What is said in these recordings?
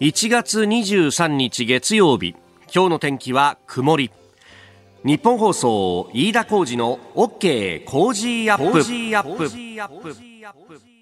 1月23日月曜日。今日の天気は曇り。ニッポン放送飯田浩司の OK Cozy up。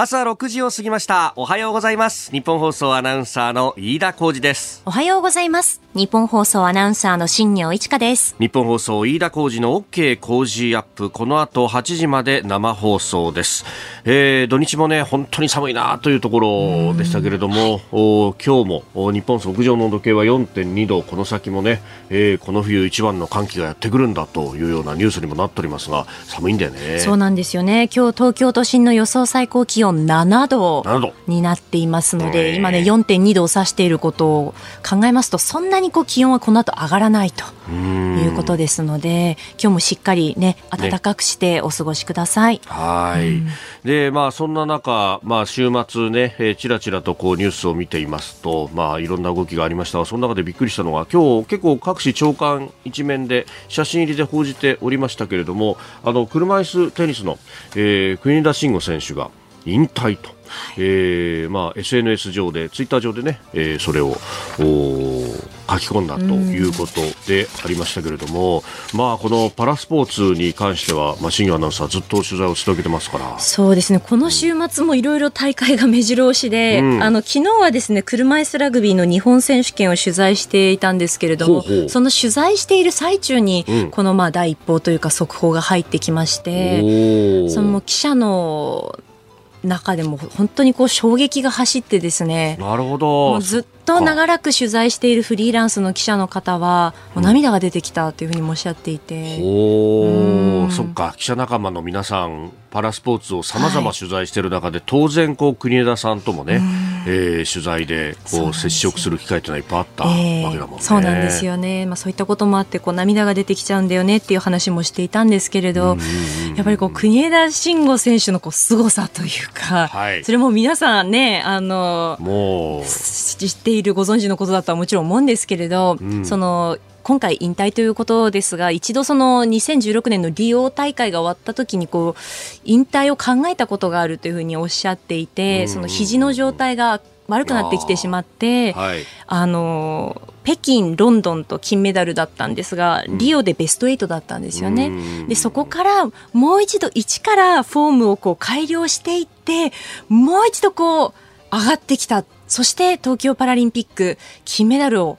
朝6時を過ぎました。おはようございます。ニッポン放送アナウンサーの飯田浩司です。おはようございます。ニッポン放送アナウンサーの新行市佳です。ニッポン放送飯田浩司の OK Cozy up。この後8時まで生放送です、えー、土日もね本当に寒いなというところでしたけれども、お今日も日本屋上の温度計は4.2度。この先もね、えー、この冬一番の寒気がやってくるんだというようなニュースにもなっておりますが寒いんだよね。そうなんですよね。今日東京都心の予想最高気温7度になっていますので今ね4.2度を指していることを考えますとそんなにこう気温温はこの後上がらないということですので今日もしっかりね暖かくしてお過ごしください。ね、はい、うん、でまあそんな中まあ週末ね、えー、ちらちらとこうニュースを見ていますとまあいろんな動きがありましたがその中でびっくりしたのは今日結構各紙長官一面で写真入りで報じておりましたけれどもあの車椅子テニスの、えー、国枝慎吾選手が引退と。えーまあ、SNS 上でツイッター上でね、えー、それを書き込んだということでありましたけれども、まあ、このパラスポーツに関しては、まあ、新業アナウンサーずっと取材を続けてますから。そうですね。この週末もいろいろ大会が目白押しで、うん、あの昨日はですね車椅子ラグビーの日本選手権を取材していたんですけれどもその取材している最中に、うん、このまあ第一報というか速報が入ってきましてその記者の中でも本当にこう衝撃が走ってですねなるほど。ずっと長らく取材しているフリーランスの記者の方は、もう涙が出てきたというふうにおっしゃっていて、おおそっか。記者仲間の皆さんパラスポーツをさまざま取材している中で、はい、当然こう国枝さんともね、えー、取材でこう接触する機会というのはいっぱいあったわけだもんね、そうなんですよね、まあ、そういったこともあってこう涙が出てきちゃうんだよねっていう話もしていたんですけれど、やっぱりこう国枝慎吾選手のこう凄さというか、はい、それも皆さんねあのもう。知っているご存知のことだとはもちろん思うんですけれど、うん、その今回引退ということですが一度その2016年のリオ大会が終わった時にこう引退を考えたことがあるというふうにおっしゃっていて、その肘の状態が悪くなってきてしまって、あはい、あの北京、ロンドンと金メダルだったんですが、リオでベスト8だったんですよね。でそこからもう一度一からフォームをこう改良していってもう一度こう上がってきた。そして東京パラリンピック金メダルを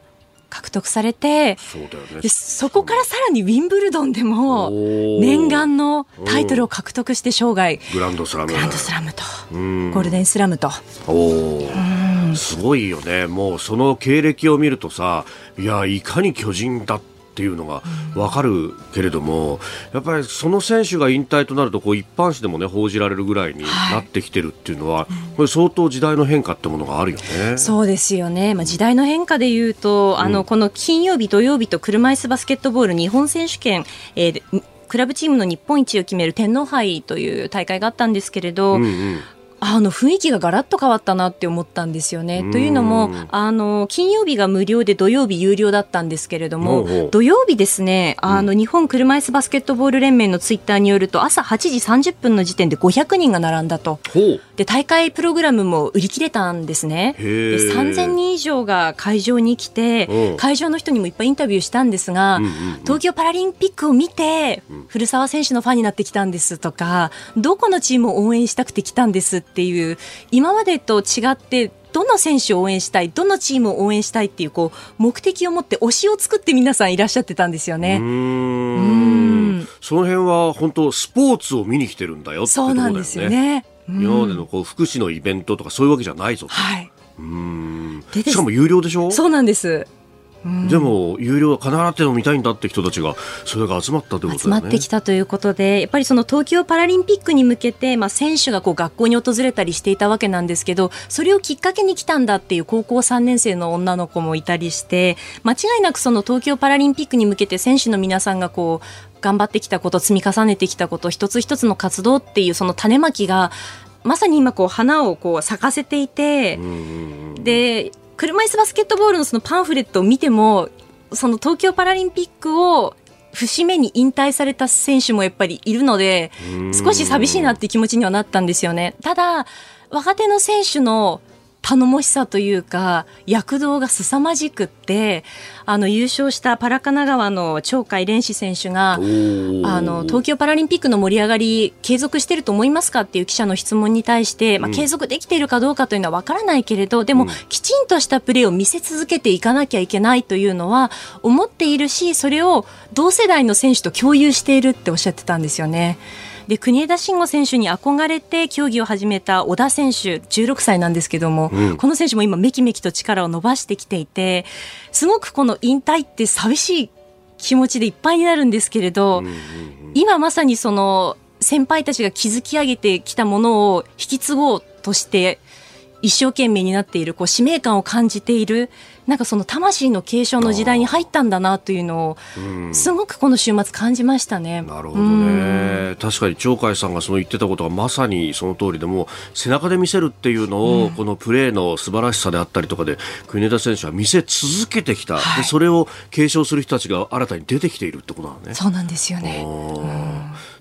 獲得されてそね、でそこからさらにウィンブルドンでも念願のタイトルを獲得して生涯グランドスラム。グランドスラムとゴールデンスラムと。すごいよね。もうその経歴を見るとさいやいかに巨人だったっていうのが分かるけれども、やっぱりその選手が引退となるとこう一般紙でも、ね、報じられるぐらいになってきてるっていうのは、はい、これ相当時代の変化ってものがあるよね。そうですよね、まあ、時代の変化でいうと、あのこの金曜日、土曜日と車椅子バスケットボール日本選手権、えー、クラブチームの日本一を決める天皇杯という大会があったんですけれど、うんうんあの雰囲気がガラッと変わったなって思ったんですよね。というのもあの金曜日が無料で土曜日有料だったんですけれども土曜日ですねあの、日本車椅子バスケットボール連盟のツイッターによると朝8時30分の時点で500人が並んだと。で大会プログラムも売り切れたんですね。で3000人以上が会場に来て会場の人にもいっぱいインタビューしたんですが、東京パラリンピックを見て古澤選手のファンになってきたんですとかどこのチームを応援したくて来たんですっていう。今までと違ってどの選手を応援したいどのチームを応援したいっていうこう目的を持って推しを作って皆さんいらっしゃってたんですよね。うん。その辺は本当スポーツを見に来てるんだよってそうなんですよね。今までのこう福祉のイベントとかそういうわけじゃないぞはい。うん。しかも有料でしょ？そうなんですでも有料は必ずて見たいんだって人たちがそれが集まったということ、ね、集まってきたということでやっぱりその東京パラリンピックに向けて、まあ、選手がこう学校に訪れたりしていたわけなんですけどそれをきっかけに来たんだっていう高校3年生の女の子もいたりして間違いなくその東京パラリンピックに向けて選手の皆さんがこう頑張ってきたこと積み重ねてきたこと一つ一つの活動っていうその種まきがまさに今こう花をこう咲かせていてで車椅子バスケットボールのそのパンフレットを見てもその東京パラリンピックを節目に引退された選手もやっぱりいるので少し寂しいなっていう気持ちにはなったんですよね。ただ若手の選手の頼もしさというか躍動が凄まじくってあの優勝したパラ神奈川の鳥海連志選手があの東京パラリンピックの盛り上がり継続していると思いますかっていう記者の質問に対して、まあ、継続できているかどうかというのは分からないけれどでも、きちんとしたプレーを見せ続けていかなきゃいけないというのは思っているしそれを同世代の選手と共有しているっておっしゃってたんですよね。で国枝慎吾選手に憧れて競技を始めた小田選手16歳なんですけども、うん、この選手も今めきめきと力を伸ばしてきていてすごくこの引退って寂しい気持ちでいっぱいになるんですけれど、うんうんうん、今まさにその先輩たちが築き上げてきたものを引き継ごうとして一生懸命になっているこう使命感を感じているなんかその魂の継承の時代に入ったんだなというのをすごくこの週末感じましたね。なるほどね、確かに鳥海さんがその言ってたことがまさにその通りでも背中で見せるっていうのを、このプレーの素晴らしさであったりとかで国枝選手は見せ続けてきた、はい、でそれを継承する人たちが新たに出てきているってことなのね。そうなんですよね。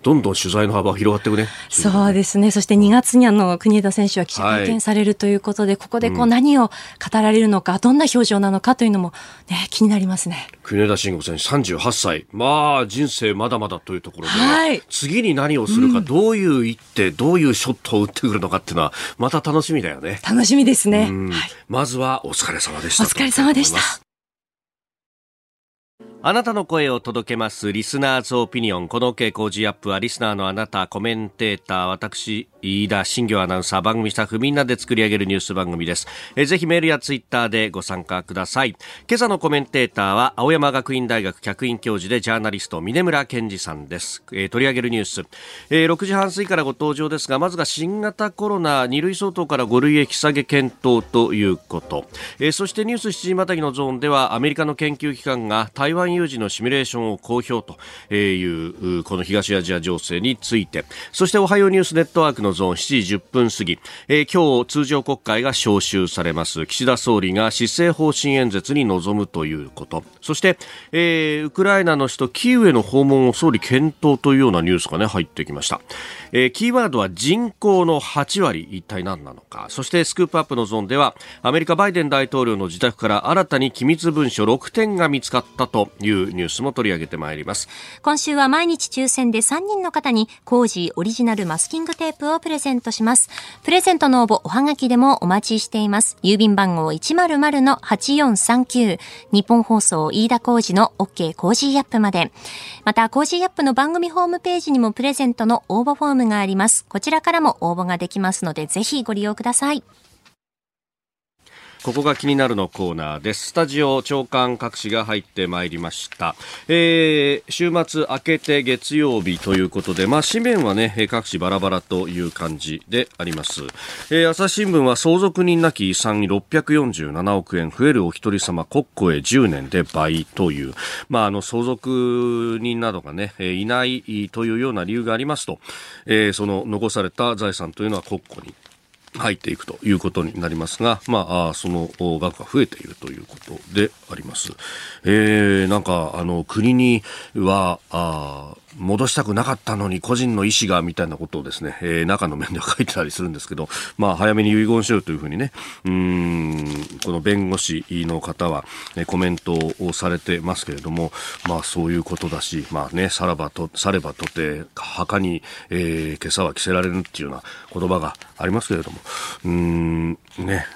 どんどん取材の幅広がっていくね。そうですね。そして2月にあの国枝選手は記者会見されるということで、はい、ここでこう何を語られるのか、どんな表情なのかというのもね気になりますね。国枝慎吾選手38歳、まあ人生まだまだというところで、はい、次に何をするか、うん、どういう一手、どういうショットを打ってくるのかっていうのはまた楽しみだよね。楽しみですね。はい、まずはお疲れ様でした。お疲れ様でした。あなたの声を届けますリスナーズオピニオン。この傾向時アップはリスナーのあなた、コメンテーター、私、飯田新業アナウンサー、番組スタッフみんなで作り上げるニュース番組です。えぜひメールやツイッターでご参加ください。今朝のコメンテーターは青山学院大学客員教授でジャーナリスト、峰村健二さんです。え取り上げるニュース、えー、6時半過ぎからご登場ですが、まずが新型コロナ2類相当から5類へ引き下げ検討ということ。えー、そしてニュース7時またぎのゾーンではアメリカの研究機関が台湾有事のシミュレーションを公表というこの東アジア情勢について。そしておはようニュースネットワークのゾーン7時10分過ぎ、えー、今日通常国会が召集されます。岸田総理が施政方針演説に臨むということ。そして、えー、ウクライナの首都キーウへの訪問を総理検討というようなニュースがね入ってきました、えー、キーワードは人口の8割一体何なのか。そしてスクープアップのゾーンではアメリカバイデン大統領の自宅から新たに機密文書6点が見つかったというニュースも取り上げてまいります。今週は毎日抽選で3人の方にコージーオリジナルマスキングテープをプレゼントします。プレゼントの応募おはがきでもお待ちしています。郵便番号100-8439日本放送飯田コージの OK コージーアップまで。また Cozy up の番組ホームページにもプレゼントの応募フォームがあります。こちらからも応募ができますのでぜひご利用ください。ここが気になるのコーナーです。スタジオ朝刊各紙が入ってまいりました。えー、週末明けて月曜日ということで、まあ紙面はね、各紙バラバラという感じであります。えー、朝日新聞は相続人なき遺産に647億円増えるお一人様国庫へ10年で倍という、まああの相続人などがね、いないというような理由がありますと、えー、その残された財産というのは国庫に入っていくということになりますが、まあ、その額が増えているということであります。えー、なんか、あの、国には、あ戻したくなかったのに個人の意思がみたいなことをですね、えー、中の面では書いてたりするんですけど、まあ、早めに遺言しろというふうにね、うん、この弁護士の方は、ね、コメントをされてますけれども、まあ、そういうことだし、まあね、さらばと、さればとて、墓に、えー、今朝は着せられるっていうような言葉がありますけれども、うん、ね、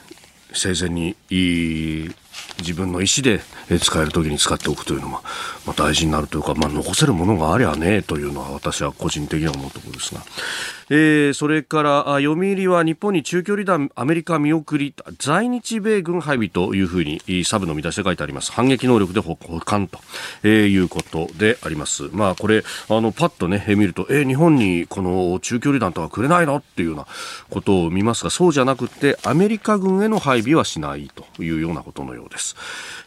生前にいい自分の意思で使える時に使っておくというのも、まあ、大事になるというか、まあ、残せるものがありゃねというのは私は個人的には思うところですが。えー、それから読売は日本に中距離弾アメリカ見送り在日米軍配備というふうにサブの見出しで書いてあります。反撃能力で保管と、えー、いうことであります。まあこれあのパッとね見るとえー、日本にこの中距離弾とかくれないのっていうようなことを見ますがそうじゃなくてアメリカ軍への配備はしないというようなことのようです、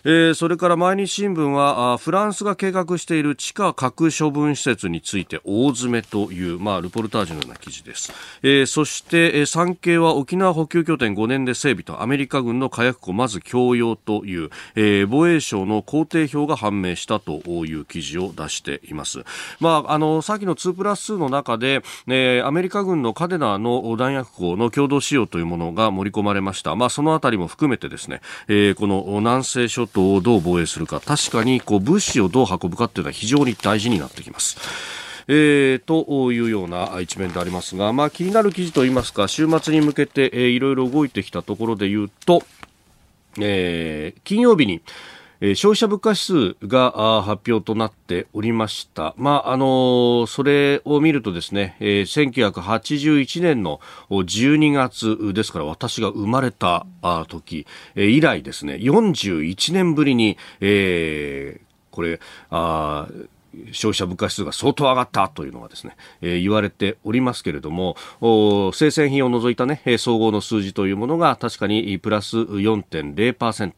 えー、それから毎日新聞はフランスが計画している地下核処分施設について大詰めというまあルポルタージュのような記事です。えー、そして、えー、産経は沖縄補給拠点5年で整備とアメリカ軍の火薬庫まず供用という、えー、防衛省の工程表が判明したという記事を出しています。まあ、あの、さっきの2プラス2の中で、えー、アメリカ軍のカデナの弾薬庫の共同使用というものが盛り込まれました。まあ、そのあたりも含めてですね、えー、この南西諸島をどう防衛するか、確かにこう物資をどう運ぶかっていうのは非常に大事になってきます。えー、というような一面でありますが、まあ、気になる記事といいますか週末に向けて、いろいろ動いてきたところで言うと、えー、金曜日に消費者物価指数が発表となっておりました。まあ、あのそれを見るとですね、1981年の12月ですから私が生まれた時以来ですね、41年ぶりに、えー、これ、あ消費者物価指数が相当上がったというのがですね、えー、言われておりますけれども、生鮮品を除いたね、総合の数字というものが確かにプラス4.0%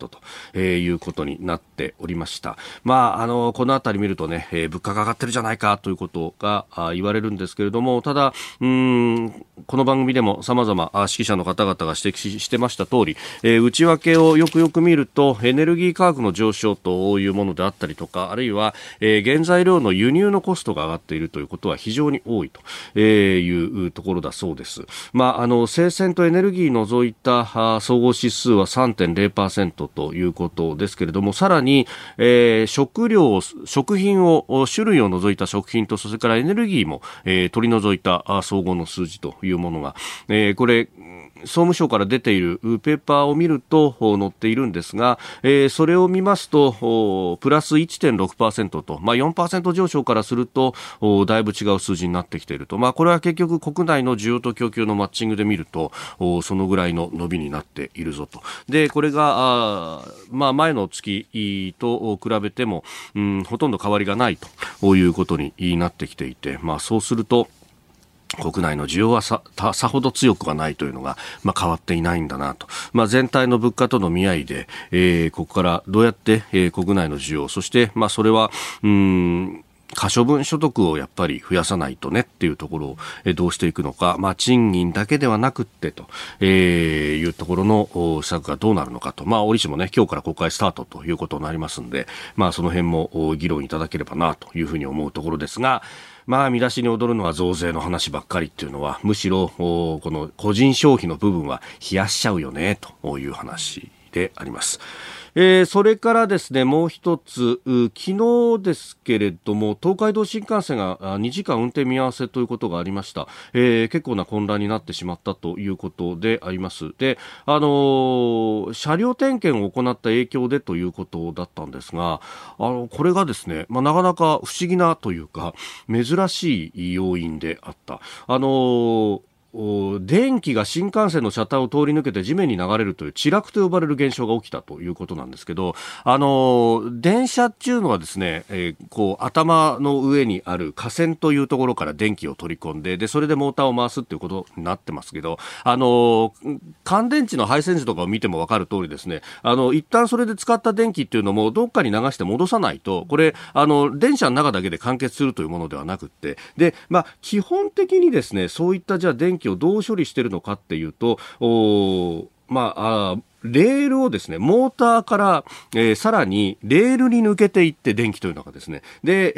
ということになっておりました。まあ、あの、このあたり見るとね、えー、物価が上がってるじゃないかということが言われるんですけれども、ただ、うん、この番組でも様々指揮者の方々が指摘してました通り、えー、内訳をよくよく見ると、エネルギー価格の上昇というものであったりとか、あるいは、えー、原材料の輸入のコストが上がっているということは非常に多いというところだそうです。まあ、あの、生鮮とエネルギー除いた総合指数は3.0%ということですけれども、さらに、えー、食料、食品を、種類を除いた食品と、それからエネルギーも、えー、取り除いた総合の数字というものが、えー、これ、総務省から出ているペーパーを見ると載っているんですが、えー、それを見ますとプラス1.6%と、まあ、4%上昇からするとだいぶ違う数字になってきていると、まあ、これは結局国内の需要と供給のマッチングで見るとそのぐらいの伸びになっているぞとでこれがあ、まあ、前の月と比べても、うん、ほとんど変わりがないということになってきていて、まあ、そうすると国内の需要はささほど強くはないというのが、まあ、変わっていないんだなと、まあ、全体の物価との見合いで、えー、ここからどうやって、えー、国内の需要そして、まあ、それはうん可処分所得をやっぱり増やさないとねっていうところを、えどうしていくのか、まあ、賃金だけではなくってと、えー、いうところの施策がどうなるのかと、まあ、折しもね、今日から国会スタートということになりますんで、まあ、その辺も議論いただければなというふうに思うところですが、まあ見出しに踊るのは増税の話ばっかりっていうのはむしろこの個人消費の部分は冷やしちゃうよねという話であります。えー、それからですね、もう一つ、昨日ですけれども、東海道新幹線が2時間運転見合わせということがありました。えー、結構な混乱になってしまったということであります。で、あのー、車両点検を行った影響でということだったんですが、あの、これがですね、まあ、なかなか不思議なというか、珍しい要因であった。あの電気が新幹線の車体を通り抜けて地面に流れるという地落と呼ばれる現象が起きたということなんですけど、あの電車っていうのはですね、えー、こう頭の上にある架線というところから電気を取り込んで、でそれでモーターを回すっていうことになってますけど、あの乾電池の配線図とかを見ても分かる通りですね、あの一旦それで使った電気っていうのもどっかに流して戻さないと、これあの電車の中だけで完結するというものではなくって、でまあ基本的にですね、そういったじゃあ電気をどう処理しているのかっていうと、ま、あレールをですね、モーターから、えー、さらにレールに抜けていって電気というのがですね、で、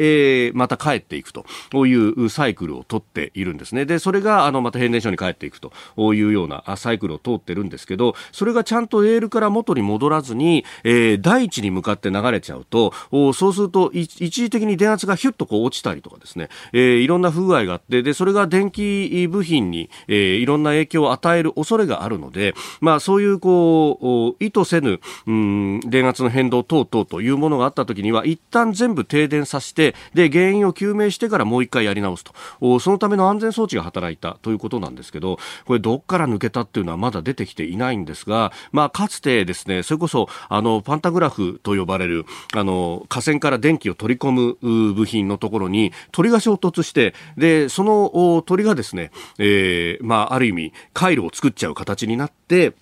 えー、また帰っていくと。いうサイクルを取っているんですね。で、それが、あの、また変電所に帰っていくと。いうようなサイクルを通ってるんですけど、それがちゃんとレールから元に戻らずに、えー、大地に向かって流れちゃうと、そうすると、一時的に電圧がヒュッとこう落ちたりとかですね、えー、いろんな不具合があって、で、それが電気部品に、えー、いろんな影響を与える恐れがあるので、まあ、そういうこう、意図せぬ、うん、電圧の変動等々というものがあったときには、一旦全部停電させて、で、原因を究明してからもう一回やり直すと。そのための安全装置が働いたということなんですけど、これどっから抜けたっていうのはまだ出てきていないんですが、まあ、かつてですね、それこそ、あの、パンタグラフと呼ばれる、あの、架線から電気を取り込む部品のところに、鳥が衝突して、で、その鳥がですね、えー、まあ、ある意味、回路を作っちゃう形になって、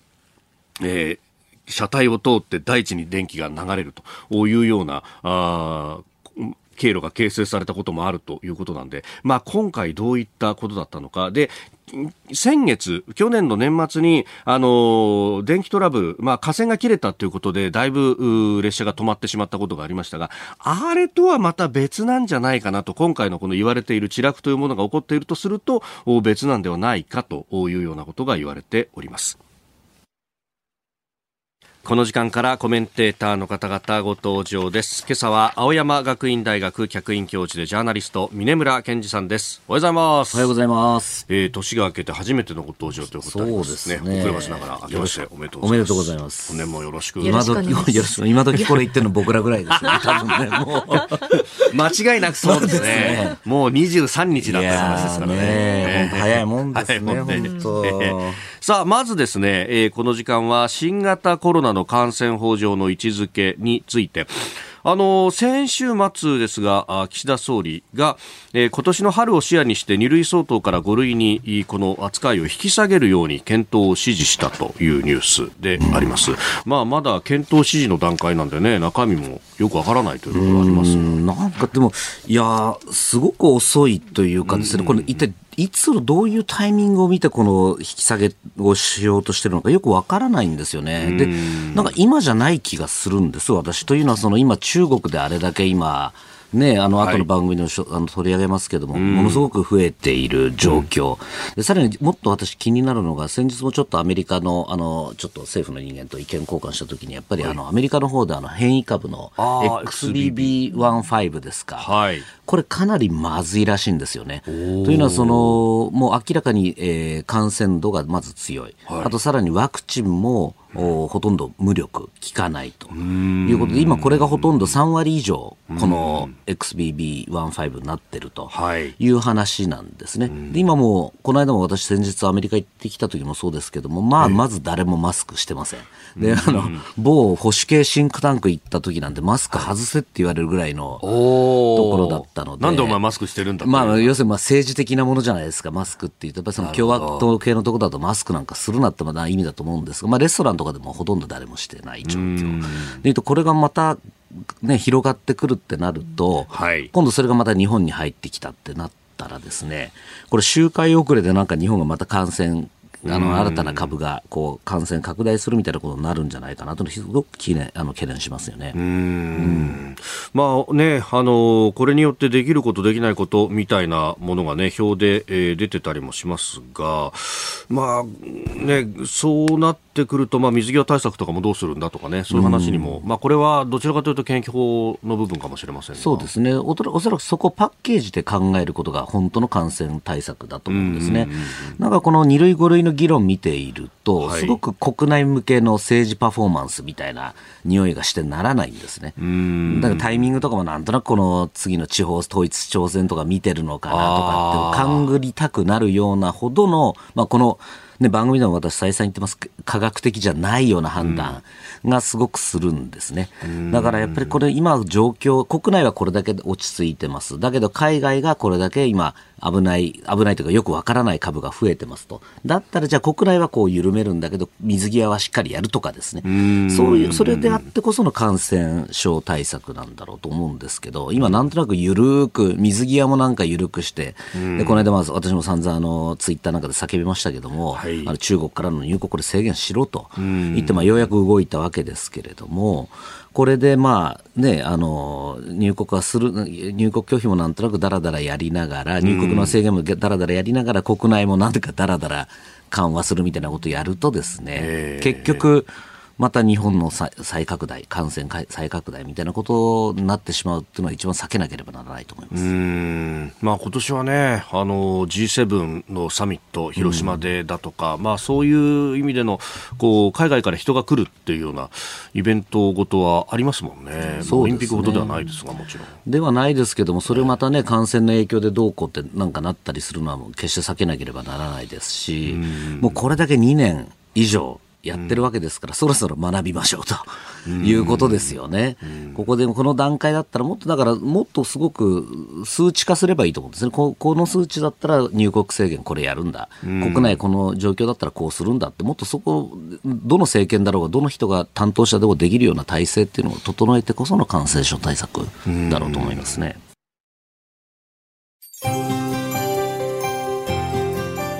えー、車体を通って大地に電気が流れるというような、あ経路が形成されたこともあるということなんで、まあ、今回どういったことだったのか。で、先月、去年の年末に、あの、電気トラブル、まあ、架線が切れたということで、だいぶ、列車が止まってしまったことがありましたが、あれとはまた別なんじゃないかなと、今回のこの言われている地落というものが起こっているとすると、別なんではないかというようなことが言われております。この時間からコメンテーターの方々ご登場です。今朝は青山学院大学客員教授でジャーナリスト、峰村健二さんです。おはようございます。おはようございます。えー、年が明けて初めてのご登場ということでそうですね。遅ればしながら明けましておめでとうございます。おめでとうございます。本年もよろしく。今時、よろしく。今時これ言ってるの僕らぐらいですね。多分ね、もう。間違いなくそうですね。もう23日だった話ですからね。ね早いもんですね。本当。さあ、まずですね、えー、この時間は新型コロナの感染法上の位置づけについて、あの先週末ですが、岸田総理が、えー、今年の春を視野にして2類相当から5類にこの扱いを引き下げるように検討を指示したというニュースであります。まあ、まだ検討指示の段階なんでね、中身もよくわからないということがあります。なんかでも、いや、すごく遅いというかですね、これ一体いつどういうタイミングを見てこの引き下げをしようとしてるのかよくわからないんですよね。で、なんか今じゃない気がするんです、私。というのは、その今中国であれだけ今、ね、あの後の番組の,、あの取り上げますけども、ものすごく増えている状況、でさらにもっと私気になるのが、先日もちょっとアメリカのあのちょっと政府の人間と意見交換したときに、やっぱりあの、アメリカの方であの変異株の XBB.1.5 ですか、はい、これかなりまずいらしいんですよね。というのはその、もう明らかに、えー、感染度がまず強い、はい、あとさらにワクチンもほとんど無力、効かないということで、今これがほとんど3割以上、この XBB.1.5 になってるとい。う話なんですね。で今も、この間も私先日アメリカ行ってきた時もそうですけども、まあ、まず誰もマスクしてません。で、あの、某保守系シンクタンク行った時なんで、マスク外せって言われるぐらいのところだったので。なんでお前マスクしてるんだまあ、要するにまあ政治的なものじゃないですか、マスクっていうと、やっぱりその共和党系のところだとマスクなんかするなってまだ意味だと思うんですが、まあ、レストランとかでもほとんど誰もしてない状況。でいうと、これがまた、ね、広がってくるってなると、はい、今度それがまた日本に入ってきたってなったらですね、これ周回遅れでなんか日本がまた感染あの新たな株がこう感染拡大するみたいなことになるんじゃないかなとすごく懸念あの懸念しますよね。うん、まあねあのこれによってできることできないことみたいなものがね表で、えー、出てたりもしますがまあねそうなってくるとまあ水際対策とかもどうするんだとかねそういう話にもまあこれはどちらかというと検疫法の部分かもしれませんそうですね。おおそらくそこをパッケージで考えることが本当の感染対策だと思うんですね。なんかこの2類5類の議論見ていると、はい、すごく国内向けの政治パフォーマンスみたいな匂いがしてならないんですね。だからタイミングとかもなんとなくこの次の地方統一挑戦とか見てるのかなとかって、勘ぐりたくなるようなほどの、まあ、この、ね、番組でも私再三言ってます、科学的じゃないような判断がすごくするんですね。だからやっぱりこれ今状況、国内はこれだけ落ち着いてます。だけど海外がこれだけ今危ない、危ないというかよくわからない株が増えてますと。だったらじゃあ国内はこう緩めるんだけど、水際はしっかりやるとかですね。そういう、それであってこその感染症対策なんだろうと思うんですけど、今なんとなく緩く、水際もなんか緩くして、で、この間まず私も散々あの、ツイッターなんかで叫びましたけども、はい、あの中国からの入国これ制限しろと言って、まあようやく動いたわけですけれども、これでまあね、あの、入国はする、入国拒否もなんとなくだらだらやりながら、入国の制限もだらだらやりながら、国内もなんとかだらだら緩和するみたいなことをやるとですね、結局、また日本の再拡大、感染再拡大みたいなことになってしまうっていうのは一番避けなければならないと思います。うん。まあ今年はね、あの G7 のサミット、広島でだとか、うん、まあそういう意味でのこう海外から人が来るっていうようなイベントごとはありますもんね、オリンピックごとではないですが、もちろん。ではないですけども、それをまたね、感染の影響でどうこうってなんかなったりするのは決して避けなければならないですし、もうこれだけ2年以上、やってるわけですから、うん、そろそろ学びましょうということですよね。ここでこの段階だったらもっとだからもっとすごく数値化すればいいと思うんですね。ここの数値だったら入国制限これやるんだ。国内この状況だったらこうするんだってもっとそこどの政権だろうがどの人が担当者でもできるような体制っていうのを整えてこその感染症対策だろうと思いますね。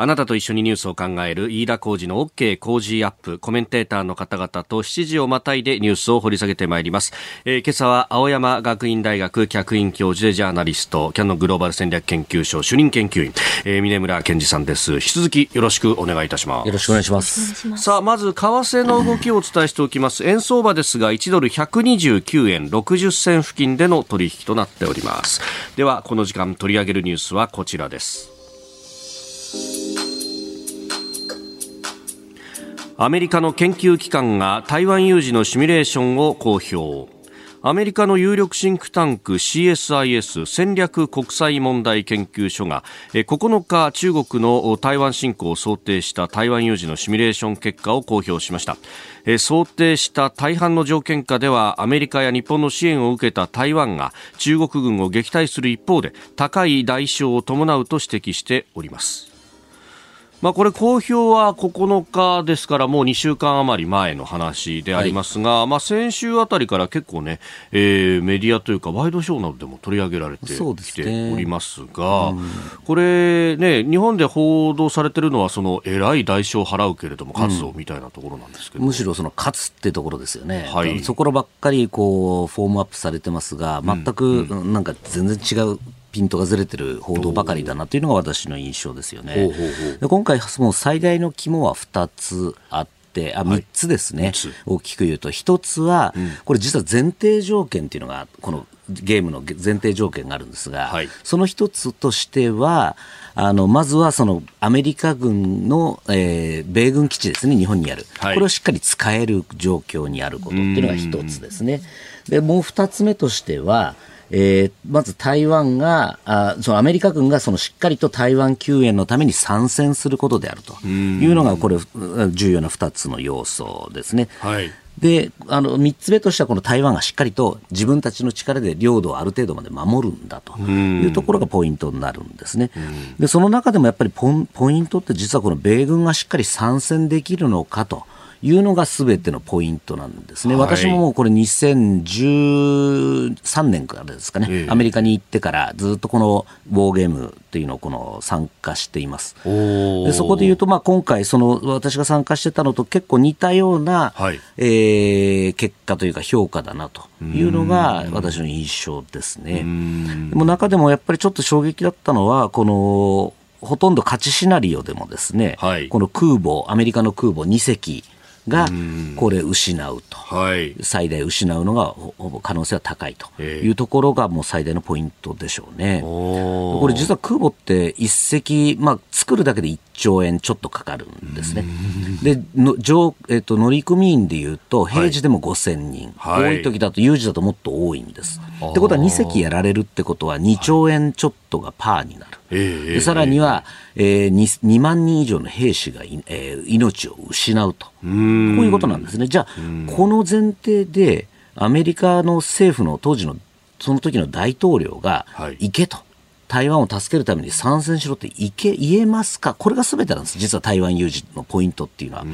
あなたと一緒にニュースを考える飯田浩二の OK 工事アップコメンテーターの方々と7時をまたいでニュースを掘り下げてまいります、えー、今朝は青山学院大学客員教授でジャーナリストキャンのグローバル戦略研究所主任研究員、えー、峰村健二さんです。引き続きよろしくお願いいたします。よろしくお願いします。さあまず為替の動きをお伝えしておきます。円相場ですが1ドル129円60銭付近での取引となっております。ではこの時間取り上げるニュースはこちらですアメリカの研究機関が台湾有事のシミュレーションを公表。アメリカの有力シンクタンク CSIS 戦略国際問題研究所が9日中国の台湾侵攻を想定した台湾有事のシミュレーション結果を公表しました。想定した大半の条件下ではアメリカや日本の支援を受けた台湾が中国軍を撃退する一方で高い代償を伴うと指摘しております。まあ、これ、公表は9日ですから、もう2週間余り前の話でありますが、はい、まあ、先週あたりから結構ね、えー、メディアというか、ワイドショーなどでも取り上げられてきておりますが、ねうん、これね、日本で報道されてるのは、その偉い代償を払うけれども、勝つぞみたいなところなんですけど、うん、むしろその勝つってところですよね、はい、そこらばっかりこうフォームアップされてますが、全くなんか全然違う。ピントがずれてる報道ばかりだなというのが私の印象ですよね。で今回、もう最大の肝は2つあって、あ3つですね、はい、大きく言うと、1つは、これ、実は前提条件っていうのが、このゲームの前提条件があるんですが、はい、その1つとしては、あのまずはそのアメリカ軍の、えー、米軍基地ですね、日本にある、はい、これをしっかり使える状況にあることっていうのが一つですね。でもう2つ目としては、えー、まず台湾があ、そのアメリカ軍がそのしっかりと台湾救援のために参戦することであるというのが、これ、重要な2つの要素ですね。はいで、あの、三つ目としてはこの台湾がしっかりと自分たちの力で領土をある程度まで守るんだというところがポイントになるんですね。で、その中でもやっぱりポポイントって実はこの米軍がしっかり参戦できるのかと。いうのがすべてのポイントなんですね、はい、私ももうこれ2013年からですかね、えアメリカに行ってからずっとこのウォーゲームっていうのをこの参加しています。でそこで言うと、まあ、今回、その私が参加してたのと結構似たような、はい、えー、結果というか評価だなというのが私の印象ですね。でも中でもやっぱりちょっと衝撃だったのは、このほとんど勝ちシナリオでもですね、はい、この空母、アメリカの空母2隻、がこれ失うと、はい、最大失うのが可能性は高いと。いうところがもう最大のポイントでしょうね。これ実は空母って一隻、まあ、作るだけで1兆円ちょっとかかるんですね。での乗,、えっと、乗組員でいうと平時でも5000人、はい、多い時だと有事だともっと多いんです。ってことは2隻やられるってことは2兆円ちょっとがパーになる。でさらには、えー、2, 2万人以上の兵士が、えー、命を失うと。こういうことなんですね。じゃあこの前提でアメリカの政府の当時のその時の大統領が行けと。台湾を助けるために参戦しろっていけ言えますか、これがすべてなんです、実は台湾有事のポイントっていうのは。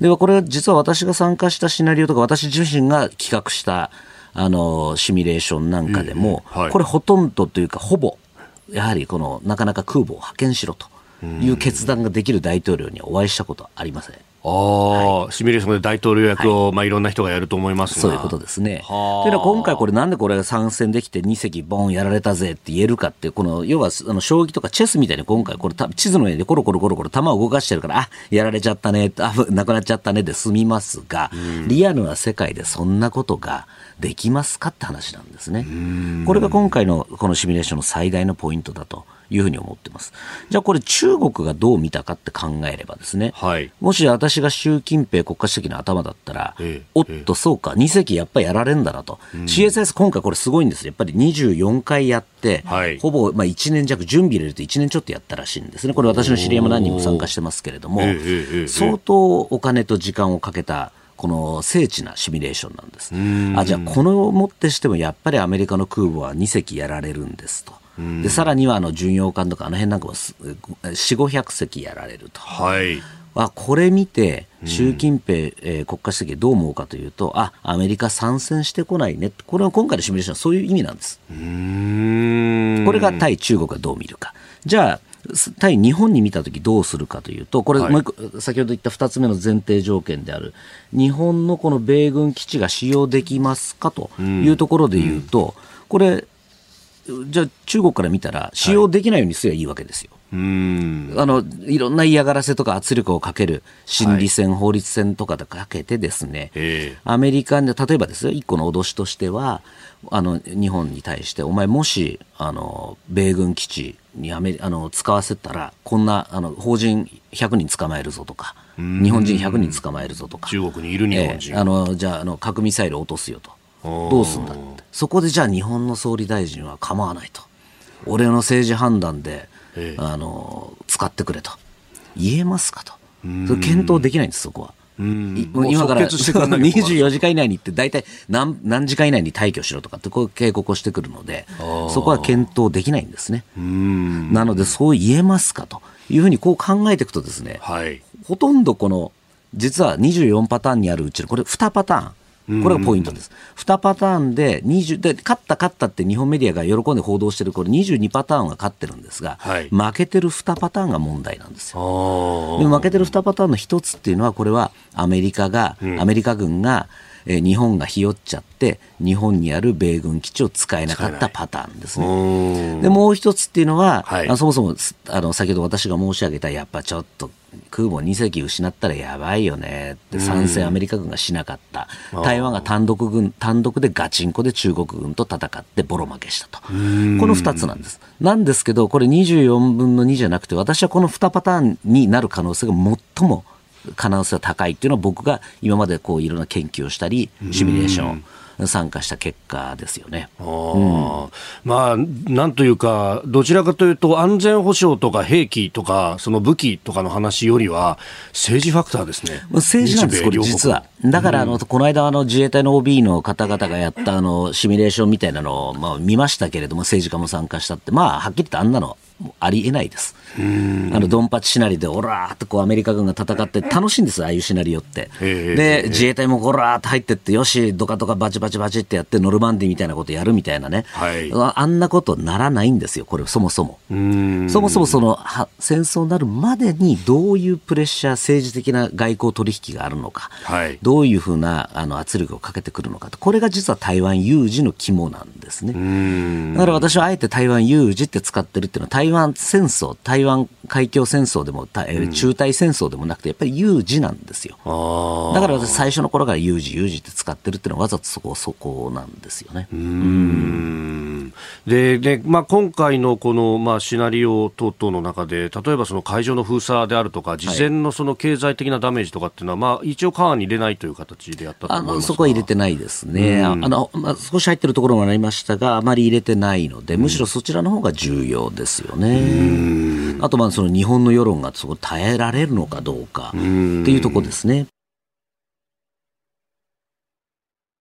では、これは実は私が参加したシナリオとか、私自身が企画したあのシミュレーションなんかでも、はい、これ、ほとんどというか、ほぼやはりこのなかなか空母を派遣しろという決断ができる大統領にお会いしたことはありません。ああ、はい、シミュレーションで大統領役を、はい、まあいろんな人がやると思いますそういうことですね。というのは今回これなんでこれが参戦できて2隻ボンやられたぜって言えるかって、この要はあの将棋とかチェスみたいに今回これ地図の上でコロコロコロコロ球を動かしてるから、あ、やられちゃったね、あ、なくなっちゃったねで済みますが、リアルな世界でそんなことができますかって話なんですね。これが今回のこのシミュレーションの最大のポイントだと。いうふうに思ってます。じゃあこれ中国がどう見たかって考えればですね、はい、もし私が習近平国家主席の頭だったら、ええ、おっとそうか、2隻やっぱりやられんだなと、うん、CSS 今回これすごいんですやっぱり24回やって、はい、ほぼまあ1年弱、準備入れると1年ちょっとやったらしいんですね。これ私の知り合いも何人も参加してますけれども、相当お金と時間をかけたこの精緻なシミュレーションなんです。あじゃあ、このをもってしてもやっぱりアメリカの空母は2隻やられるんですと。でさらにはあの巡洋艦とかあの辺なんかも4、500隻やられると。はい。あこれ見て、習近平、えー、国家主席どう思うかというと、あアメリカ参戦してこないね、これは今回のシミュレーションはそういう意味なんです。これが対中国がどう見るか。じゃあ、対日本に見たときどうするかというと、これ、もう一個、先ほど言った2つ目の前提条件である、日本のこの米軍基地が使用できますかというところでいうと、これ、じゃあ中国から見たら使用できないようにすればいいわけですよ。はい、うん。あのいろんな嫌がらせとか圧力をかける心理戦、はい、法律戦とかでかけてですね、アメリカで例えばですよ一個の脅しとしてはあの日本に対してお前もしあの米軍基地にアメあの使わせたらこんなあの法人100人捕まえるぞとか日本人100人捕まえるぞとか。中国にいる日本人、えー、あのじゃああの核ミサイル落とすよとどうすんだって。そこでじゃあ日本の総理大臣は構わないと。俺の政治判断で、ええ、あの使ってくれと。言えますかと。それ検討できないんです、そこは。今から24 時間以内にって大体何何時間以内に退去しろとかってこう警告をしてくるのでそこは検討できないんですね。なのでそう言えますかというふうにこう考えていくとですね、はい、ほとんどこの実は24パターンにあるうちのこれ2パターンこれがポイントです。2パターンで20で勝った勝ったって日本メディアが喜んで報道してるこれ22パターンは勝ってるんですが、はい、負けてる2パターンが問題なんですよ。で負けてる2パターンの1つっていうのはこれはアメリカが、うん、アメリカ軍がえ日本がひよっちゃって日本にある米軍基地を使えなかったパターンですね。でもう一つっていうのは、はい、そもそもあの先ほど私が申し上げたやっぱちょっと空母2隻失ったらやばいよね。って参戦アメリカ軍がしなかった、台湾が単独軍単独でガチンコで中国軍と戦ってボロ負けしたと、この2つなんです。なんですけど、これ24分の2じゃなくて、私はこの2パターンになる可能性が最も可能性が高いっていうのは僕が今までこういろんな研究をしたりシミュレーション参加した結果ですよね。うん、まあ、なんというか、どちらかというと、安全保障とか兵器とか、その武器とかの話よりは、政治ファクターですね。政治なんです、これ、実は。だから、あの、この間、あの、自衛隊の OB の方々がやった、あの、シミュレーションみたいなのを、まあ、見ましたけれども、政治家も参加したって、まあ、はっきり言ってあんなの、ありえないです。あのドンパチシナリでオラーっとこうアメリカ軍が戦って楽しいんですああいうシナリオって。で自衛隊もゴラーっと入ってってよしどかどかバチバチバチってやってノルマンディみたいなことやるみたいなね、はい、あんなことならないんですよこれそもそも。そもそもその戦争になるまでにどういうプレッシャー政治的な外交取引があるのか、はい、どういうふうなあの圧力をかけてくるのかこれが実は台湾有事の肝なんですね。だから私はあえて台湾有事って使ってるっていうのは台湾戦争台湾海峡戦争でも、中台戦争でもなくて、やっぱり有事なんですよ。だから私、最初の頃から有事、有事って使ってるっていうのは、わざとそこ、そこなんですよね。うん。でで、まあ、今回のこの、まあ、シナリオ等々の中で、例えばその海上の封鎖であるとか、事前のその経済的なダメージとかっていうのは、まあ、一応、カーに入れないという形でやったと思いますそこは入れてないですね、あのまあ、少し入ってるところもありましたが、あまり入れてないので、むしろそちらの方が重要ですよね。あとまあその日本の世論がそこ耐えられるのかどうかっていうところですね。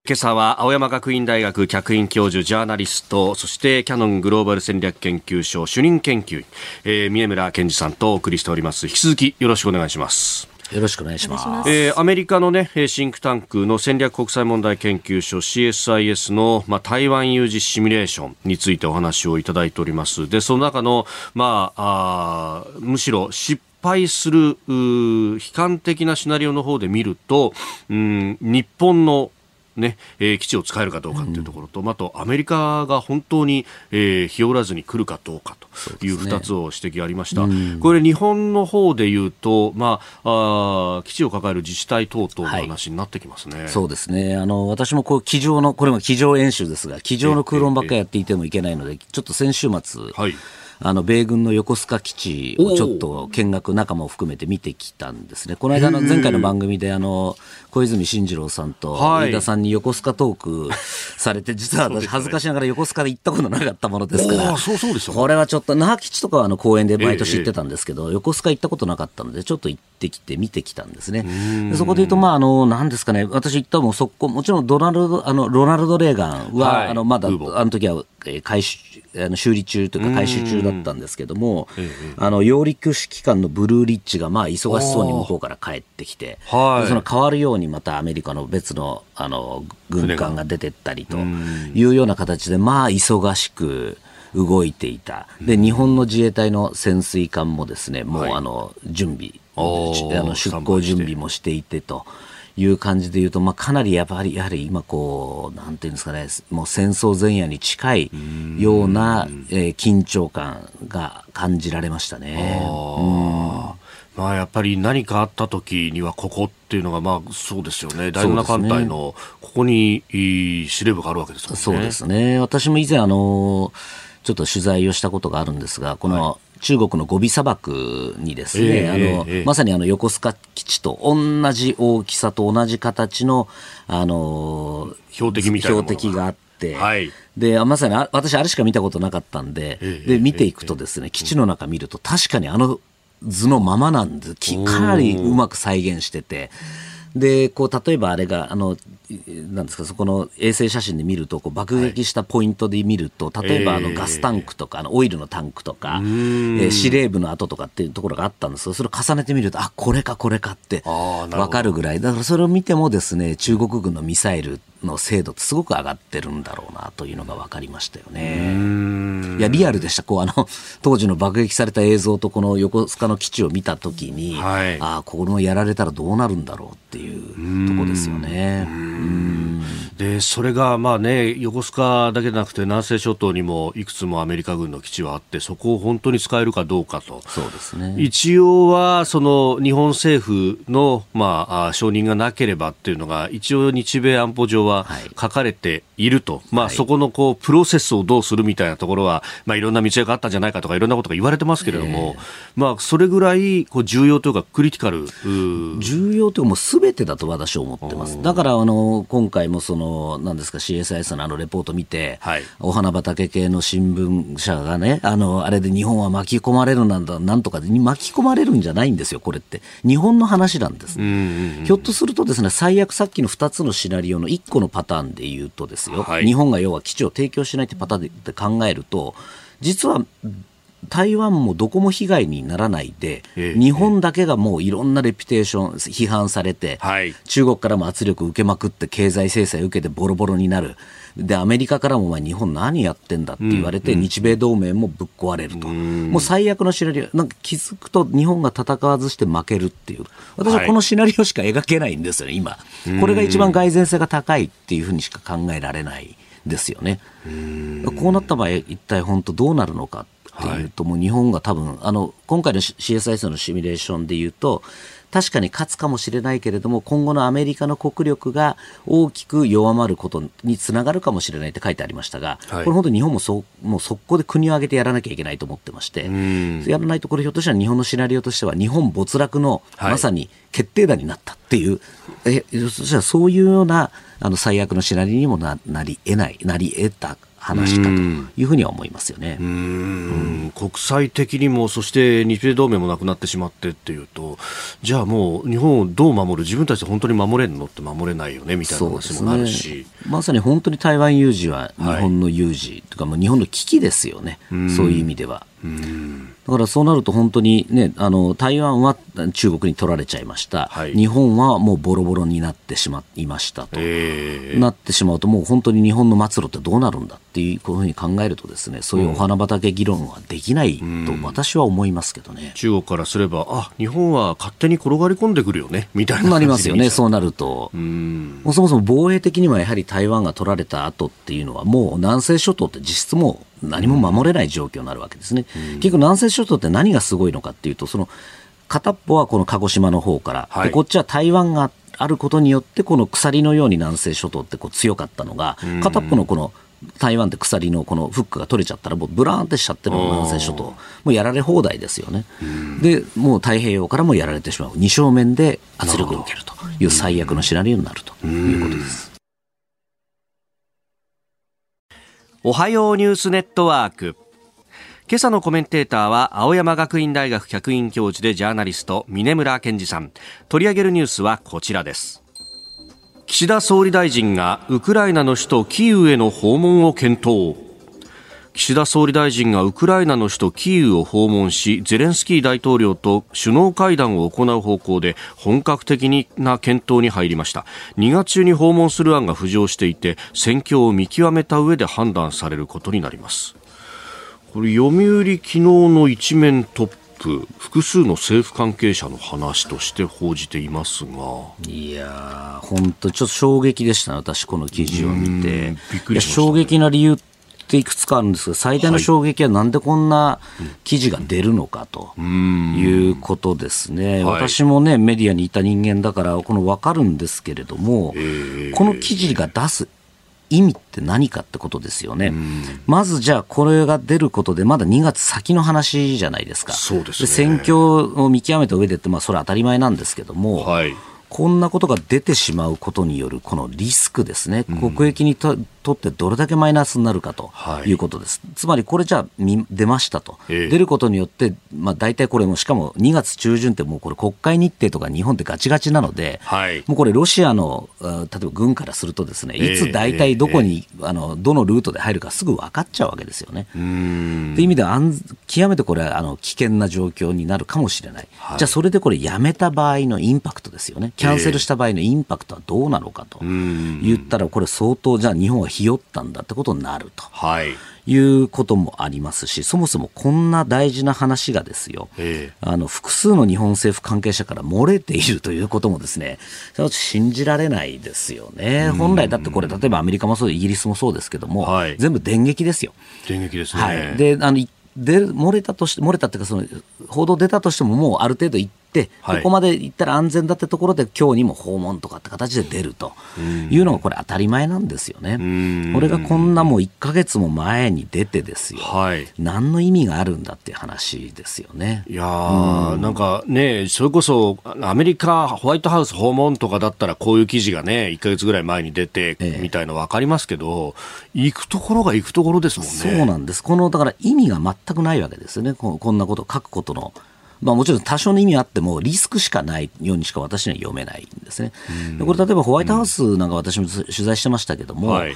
今朝は青山学院大学客員教授ジャーナリストそしてキャノングローバル戦略研究所主任研究員、えー、宮村健二さんとお送りしております。引き続きよろしくお願いしますよろしくお願いします。えー、アメリカのね、シンクタンクの戦略国際問題研究所 CSIS の、まあ、台湾有事シミュレーションについてお話をいただいております。で、その中の、まあ、あむしろ失敗する悲観的なシナリオの方で見ると、うん、日本のねえー、基地を使えるかどうかというところと、うん、あとアメリカが本当に、えー、日和らずに来るかどうかという2つを指摘ありました、ねうん、これ、日本の方でいうと、まあ、あ基地を抱える自治体等々の話になってきますね、はい、そうですね。あの私もこう机上の、これも机上演習ですが、机上の空論ばっかりやっていてもいけないので、ちょっと先週末、はいあの米軍の横須賀基地をちょっと見学仲間を含めて見てきたんですね。この間の前回の番組であの小泉進次郎さんと飯田さんに横須賀トークされて、実は私恥ずかしながら横須賀で行ったことなかったものですから、そうそうですこれはちょっと那覇基地とかはあの公園で毎年行ってたんですけど、横須賀行ったことなかったので、ちょっと行ってきて見てきたんですね。そこで言うと、まあ、あの、なんですかね、私行ったも速攻、もちろんドナルド、あの、ロナルド・レーガンは、はい、あの、まだ、あの時は、回収、あの修理中というか回収中だったんですけども、あの揚陸指揮官のブルーリッチがまあ忙しそうに向こうから帰ってきて、はい、その変わるようにまたアメリカの別のあの軍艦が出てったりというような形で、まあ忙しく。動いていた。で日本の自衛隊の潜水艦もですねもうあの準備、はい、あの出港準備もしていてと。いう感じで言うと、まあ、かなりやっぱり、やはり今こう、なんていうんですかね、もう戦争前夜に近いような、えー、緊張感が感じられましたね。まあ、やっぱり何かあった時にはここっていうのが、まあ、そうですよね。第7艦隊のここに司令部があるわけですもんね。そうですね。私も以前、あの、ちょっと取材をしたことがあるんですが、この、中国のゴビ砂漠にですね、えー、あの、えー、まさにあの横須賀基地と同じ大きさと同じ形の、あの標的みたいな標的があって、はい、で、まさに私あれしか見たことなかったんで、えー、で、見ていくとですね、基地の中見ると確かにあの図のままなんです。かなりうまく再現してて、で、こう、例えばあれが、あの、なんですか、そこの衛星写真で見ると、こう爆撃したポイントで見ると、はい、例えばあのガスタンクとか、あのオイルのタンクとか、えー、司令部の跡とかっていうところがあったんですけど、それを重ねてみると、あ、これかこれかって分かるぐらい、だからそれを見てもですね、中国軍のミサイルの精度ってすごく上がってるんだろうなというのが分かりましたよね。いや、リアルでした。こう、あの、当時の爆撃された映像とこの横須賀の基地を見たときに、はい、ああ、このやられたらどうなるんだろうっていうとこですよね。でそれがまあ、ね、横須賀だけでなくて南西諸島にもいくつもアメリカ軍の基地はあってそこを本当に使えるかどうかと。そうです、ね、一応はその日本政府の、まあ、承認がなければっていうのが一応日米安保上は書かれていると、はい、まあ、そこのこうプロセスをどうするみたいなところは、まあ、いろんな道があったんじゃないかとかいろんなことが言われてますけれども、まあ、それぐらいこう重要というかクリティカル重要というかもうすべてだと私は思ってます。だからあの今回もそのなんですか CSIS のあのレポート見て、はい、お花畑系の新聞社がねあのあれで日本は巻き込まれるなんだなんとかで巻き込まれるんじゃないんですよこれって。日本の話なんです、ひょっとするとですね最悪さっきの2つのシナリオの1個のパターンで言うとですよ、はい、日本が要は基地を提供しないってパターンで考えると実は台湾もどこも被害にならないで、え日本だけがもういろんなレピュテーション、批判されて、はい、中国からも圧力受けまくって、経済制裁受けてボロボロになる。で、アメリカからも、まあ、日本何やってんだって言われて、日米同盟もぶっ壊れると。もう最悪のシナリオ、なんか気づくと日本が戦わずして負けるっていう。私はこのシナリオしか描けないんですよね、今。これが一番蓋然性が高いっていうふうにしか考えられないですよね。こうなった場合、一体本当どうなるのか。っていうと、もう日本が多分あの今回の CSIS のシミュレーションでいうと確かに勝つかもしれないけれども今後のアメリカの国力が大きく弱まることにつながるかもしれないって書いてありましたが、はい、これ本当に日本もそうもう速攻で国を挙げてやらなきゃいけないと思ってましてやらないとこれひょっとしたら日本のシナリオとしては日本没落のまさに決定打になったっていう、はい、えそしたらそういうようなあの最悪のシナリオにもななり得ないなり得た話かというふうには思いますよね、うん、国際的にも、そして日米同盟もなくなってしまってっていうと、じゃあもう日本をどう守る、自分たちで本当に守れるのって守れないよねみたいな話もあるし、ね、まさに本当に台湾有事は日本の有事、はい、とか、も日本の危機ですよね、うそういう意味では。うん。だからそうなると本当にね、あの台湾は中国に取られちゃいました、はい、日本はもうボロボロになってしまいましたと、えー、なってしまうと、もう本当に日本の末路ってどうなるんだってっていうふうに考えるとですねそういうお花畑議論はできないと私は思いますけどね、中国からすればあ日本は勝手に転がり込んでくるよねみたいななりますよねそうなると。もうそもそも防衛的にはやはり台湾が取られた後っていうのはもう南西諸島って実質もう何も守れない状況になるわけですね、結局南西諸島って何がすごいのかっていうとその片っぽはこの鹿児島の方から、はい、でこっちは台湾があることによってこの鎖のように南西諸島ってこう強かったのが片っぽのこの台湾って鎖のこのフックが取れちゃったらもうブラーンってしちゃってる南西諸島。もうやられ放題ですよね。でもう太平洋からもやられてしまう。二正面で圧力を受けるという最悪のシナリオになるということです。おはようニュースネットワーク。今朝のコメンテーターは青山学院大学客員教授でジャーナリスト峰村健二さん。取り上げるニュースはこちらです岸田総理大臣がウクライナの首都キーウへの訪問を検討。岸田総理大臣がウクライナの首都キーウを訪問しゼレンスキー大統領と首脳会談を行う方向で本格的な検討に入りました。2月中に訪問する案が浮上していて戦況を見極めた上で判断されることになります。これ読売昨日の一面トップ。複数の政府関係者の話として報じていますが。いや本当ちょっと衝撃でしたね私この記事を見て。びっくり衝撃な理由っていくつかあるんですが最大の衝撃はなんでこんな記事が出るのかということですね、はい、私もねメディアにいた人間だからこの分かるんですけれども、この記事が出す意味って何かってことですよね。まずじゃあこれが出ることでまだ2月先の話じゃないですか。そうですね。選挙を見極めた上でってまあそれは当たり前なんですけども、はい、こんなことが出てしまうことによるこのリスクですね。国益にととってどれだけマイナスになるかとい。うことです。はい、つまりこれじゃあ出ましたと、えー、出ることによって、まあ、大体これもしかも2月中旬ってもうこれ国会日程とか日本ってガチガチなので、はい、もうこれロシアの例えば軍からするとですねいつ大体どこに、えー、あのどのルートで入るかすぐ分かっちゃうわけですよね。という意味では極めてこれはあの危険な状況になるかもしれない、はい、じゃあそれでこれやめた場合のインパクトですよねキャンセルした場合のインパクトはどうなのかと言ったらこれ相当じゃあ日本はひよったんだってことになると。はいいうこともありますし、そもそもこんな大事な話がですよ、えー、あの複数の日本政府関係者から漏れているということもですね、信じられないですよね。本来だってこれ、例えばアメリカもそう、イギリスもそうですけども、はい、全部電撃ですよ。電撃ですね。はい。で、あの、で漏れたとして、漏れたっていうか、その、報道出たとしても、もうある程度一、はい、ここまで行ったら安全だってところで今日にも訪問とかって形で出るというのがこれ当たり前なんですよね。これがこんなもう1か月も前に出てですよ、はい、何の意味があるんだっていう話ですよね。いやー、なんかね、それこそアメリカ、ホワイトハウス訪問とかだったらこういう記事がね、1か月ぐらい前に出てみたいの分かりますけど、ええ、行くところが行くところですもんね。そうなんです。この、だから意味が全くないわけですよね。ここんなこと書くことの。まあ、もちろん多少の意味あってもリスクしかないようにしか私には読めないんですね。これ例えばホワイトハウスなんか私も取材してましたけども、はい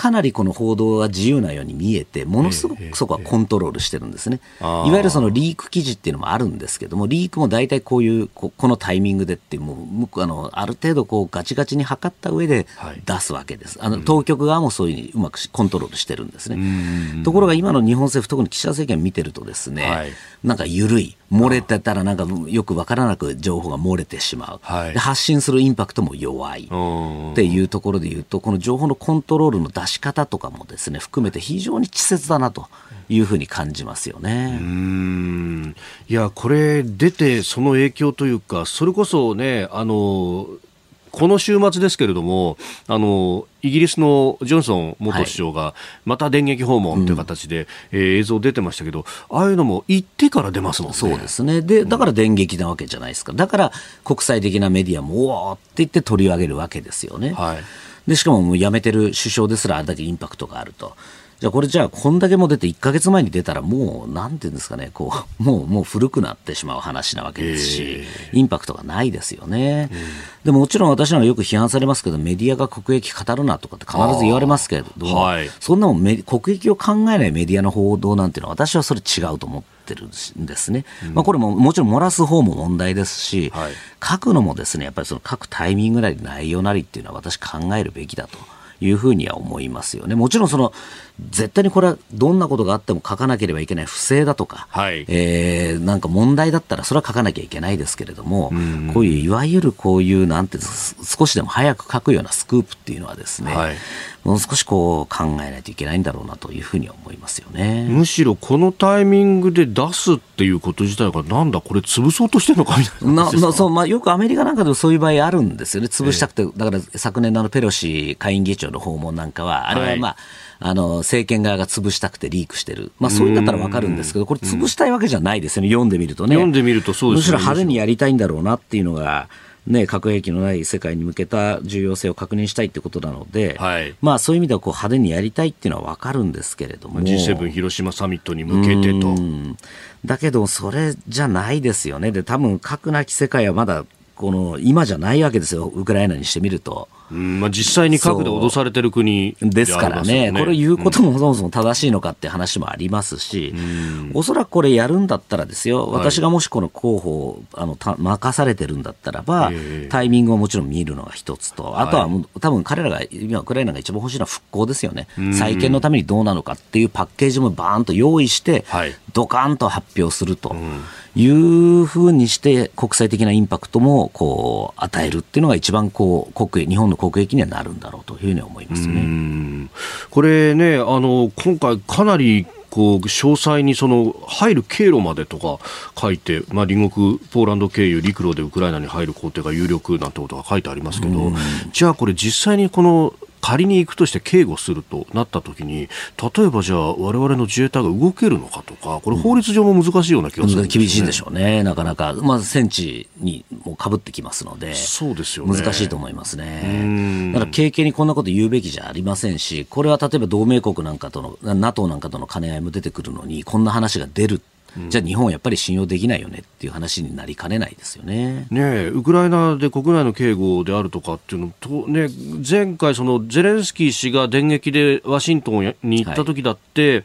かなりこの報道が自由なように見えて、ものすごくそこはコントロールしてるんですね。いわゆるそのリーク記事っていうのもあるんですけども、リークも大体こういうこのタイミングでってもうあのある程度こうガチガチに測った上で出すわけです。あの当局側もそういうふうにうまくコントロールしてるんですね。ところが今の日本政府、特に岸田政権見てるとですね、はい、なんか緩い。漏れてたらなんかよくわからなく情報が漏れてしまう、はい、発信するインパクトも弱い。っていうところでいうとこの情報のコントロールの出し方とかもですね含めて非常に稚拙だなというふうに感じますよね。うん。いやこれ出てその影響というかそれこそねあのこの週末ですけれども、あの、イギリスのジョンソン元首相が、また電撃訪問という形で、はいえー、映像出てましたけど、ああいうのも行ってから出ますもんね。そうですね。で、だから電撃なわけじゃないですか。だから国際的なメディアも、おーって言って取り上げるわけですよね。はい。で、しかももう辞めてる首相ですらあれだけインパクトがあると。じゃあこれじゃあこんだけも出て1か月前に出たらもうなんていうんですかねこう もうもう古くなってしまう話なわけですし、インパクトがないですよね、でももちろん私なんかよく批判されますけどメディアが国益語るなとかって必ず言われますけれど、はい、そんなもん国益を考えないメディアの報道なんていうのは私はそれ違うと思ってるんですね、うん、まあ、これももちろん漏らす方も問題ですし、はい、書くのもですねやっぱりその書くタイミングなり内容なりっていうのは私考えるべきだと。いうふうには思いますよね。もちろんその絶対にこれはどんなことがあっても書かなければいけない不正だとか、はい、えー、なんか問題だったらそれは書かなきゃいけないですけれども、うこういういわゆるこういうなんて少しでも早く書くようなスクープっていうのはですね、はい、もう少しこう考えないといけないんだろうなというふうに思いますよね。むしろこのタイミングで出すっていうこと自体がなんだこれ潰そうとしてるのかみたいななそう、まあ、よくアメリカなんかでもそういう場合あるんですよね。潰したくて、えだから昨年のペロシ下院議長の訪問なんかはあれはまあ、はいあの、政権側が潰したくてリークしてる。まあそういうんだったらわかるんですけど、これ潰したいわけじゃないですよね、読んでみるとね。読んでみるとそうですね。むしろ派手にやりたいんだろうなっていうのが、ね、核兵器のない世界に向けた重要性を確認したいってことなので、はい、まあそういう意味ではこう派手にやりたいっていうのは分かるんですけれども G7 広島サミットに向けてと。だけど、それじゃないですよね、で多分核なき世界はまだこの今じゃないわけですよ、ウクライナにしてみると。うんまあ、実際に核で脅されてる国で、すからね、これ言うこともそもそも正しいのかって話もありますし、うん、おそらくこれやるんだったらですよ、私がもしこの候補をあのた任されてるんだったらば、タイミングをもちろん見るのが一つと、あとは多分彼らが、今、ウクライナが一番欲しいのは復興ですよね、再建のためにどうなのかっていうパッケージもバーンと用意して、はい、ドカンと発表すると。いうふうにして国際的なインパクトもこう与えるっていうのが一番こう国日本の国益にはなるんだろうというふうに思いますね。これねあの今回かなりこう詳細にその入る経路までとか書いて、まあ、隣国ポーランド経由陸路でウクライナに入る工程が有力なんてことが書いてありますけど、じゃあこれ実際にこの仮に行くとして警護するとなったときに、例えばじゃあ、われわれの自衛隊が動けるのかとか、これ、法律上も難しいような気がする、ね、厳しいんでしょうね、なかなか、まあ、戦地にもかぶってきますので、そうですよ、ね、難しいと思いますね。だから、経験にこんなこと言うべきじゃありませんし、これは例えば同盟国なんかとの、NATO なんかとの兼ね合いも出てくるのに、こんな話が出るじゃあ日本はやっぱり信用できないよねっていう話になりかねないですよね。ねウクライナで国内の警護であるとかっていうのと、ね、前回、そのゼレンスキー氏が電撃でワシントンに行った時だって、はい。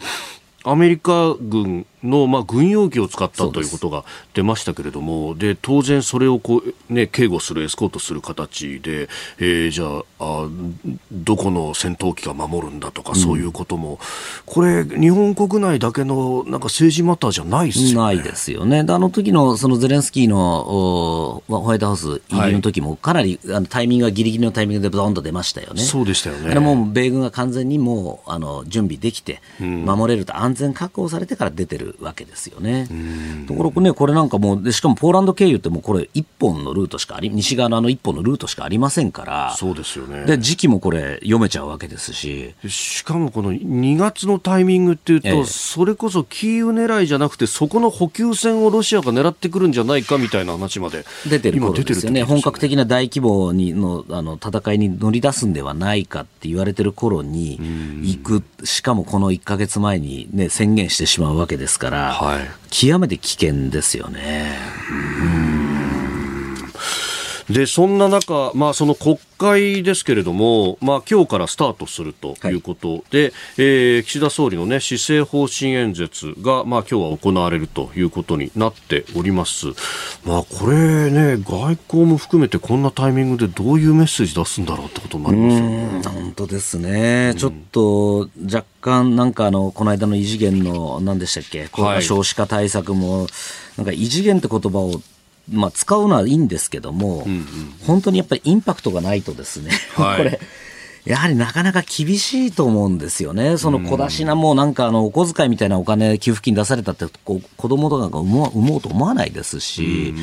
アメリカ軍の、まあ、軍用機を使ったということが出ましたけれども、で当然それをこう、ね、警護する、エスコートする形で、えー、じゃああ、どこの戦闘機が守るんだとか、うん、そういうことも、これ、日本国内だけのなんか政治マターじゃないですよね。ないですよね。あの時のそのゼレンスキーのホワイトハウス入りの時も、かなりあのタイミングがぎりぎりのタイミングでドンと出ましたよね。そうでしたよね。あれも米軍が完全にもうあの準備できて、守れると安全確保されてから出てるわけですよね。ところね、これなんかもう、でしかもポーランド経由ってもうこれ一本のルートしかあり、西側のあの一本のルートしかありませんから、そうですよね。で、時期もこれ読めちゃうわけですし。しかもこの2月のタイミングっていうと、ええ、それこそキーウ狙いじゃなくて、そこの補給線をロシアが狙ってくるんじゃないかみたいな話まで出てる頃ですよね。本格的な大規模にのあの戦いに乗り出すんではないかって言われてる頃に行く、しかもこの1か月前にね、宣言してしまうわけですから、はい、極めて危険ですよね。でそんな中、まあ、その国会ですけれども、まあ今日からスタートするとい。うことで、はい、えー、岸田総理の、ね、施政方針演説が、まあ今日は行われるということになっております。まあこれね、外交も含めてこんなタイミングでどういうメッセージ出すんだろうってことになりますよね。本当ですね、うん、ちょっと若干なんかあの、この間の異次元の何でしたっけ、少子化対策も、なんか異次元って言葉をまあ、使うのはいいんですけども、うんうん、本当にやっぱりインパクトがないとですね、はい、これ、やはりなかなか厳しいと思うんですよね。その小出しなもうなんかあのお小遣いみたいなお金給付金出されたって子供とかが産もうと思わないですし、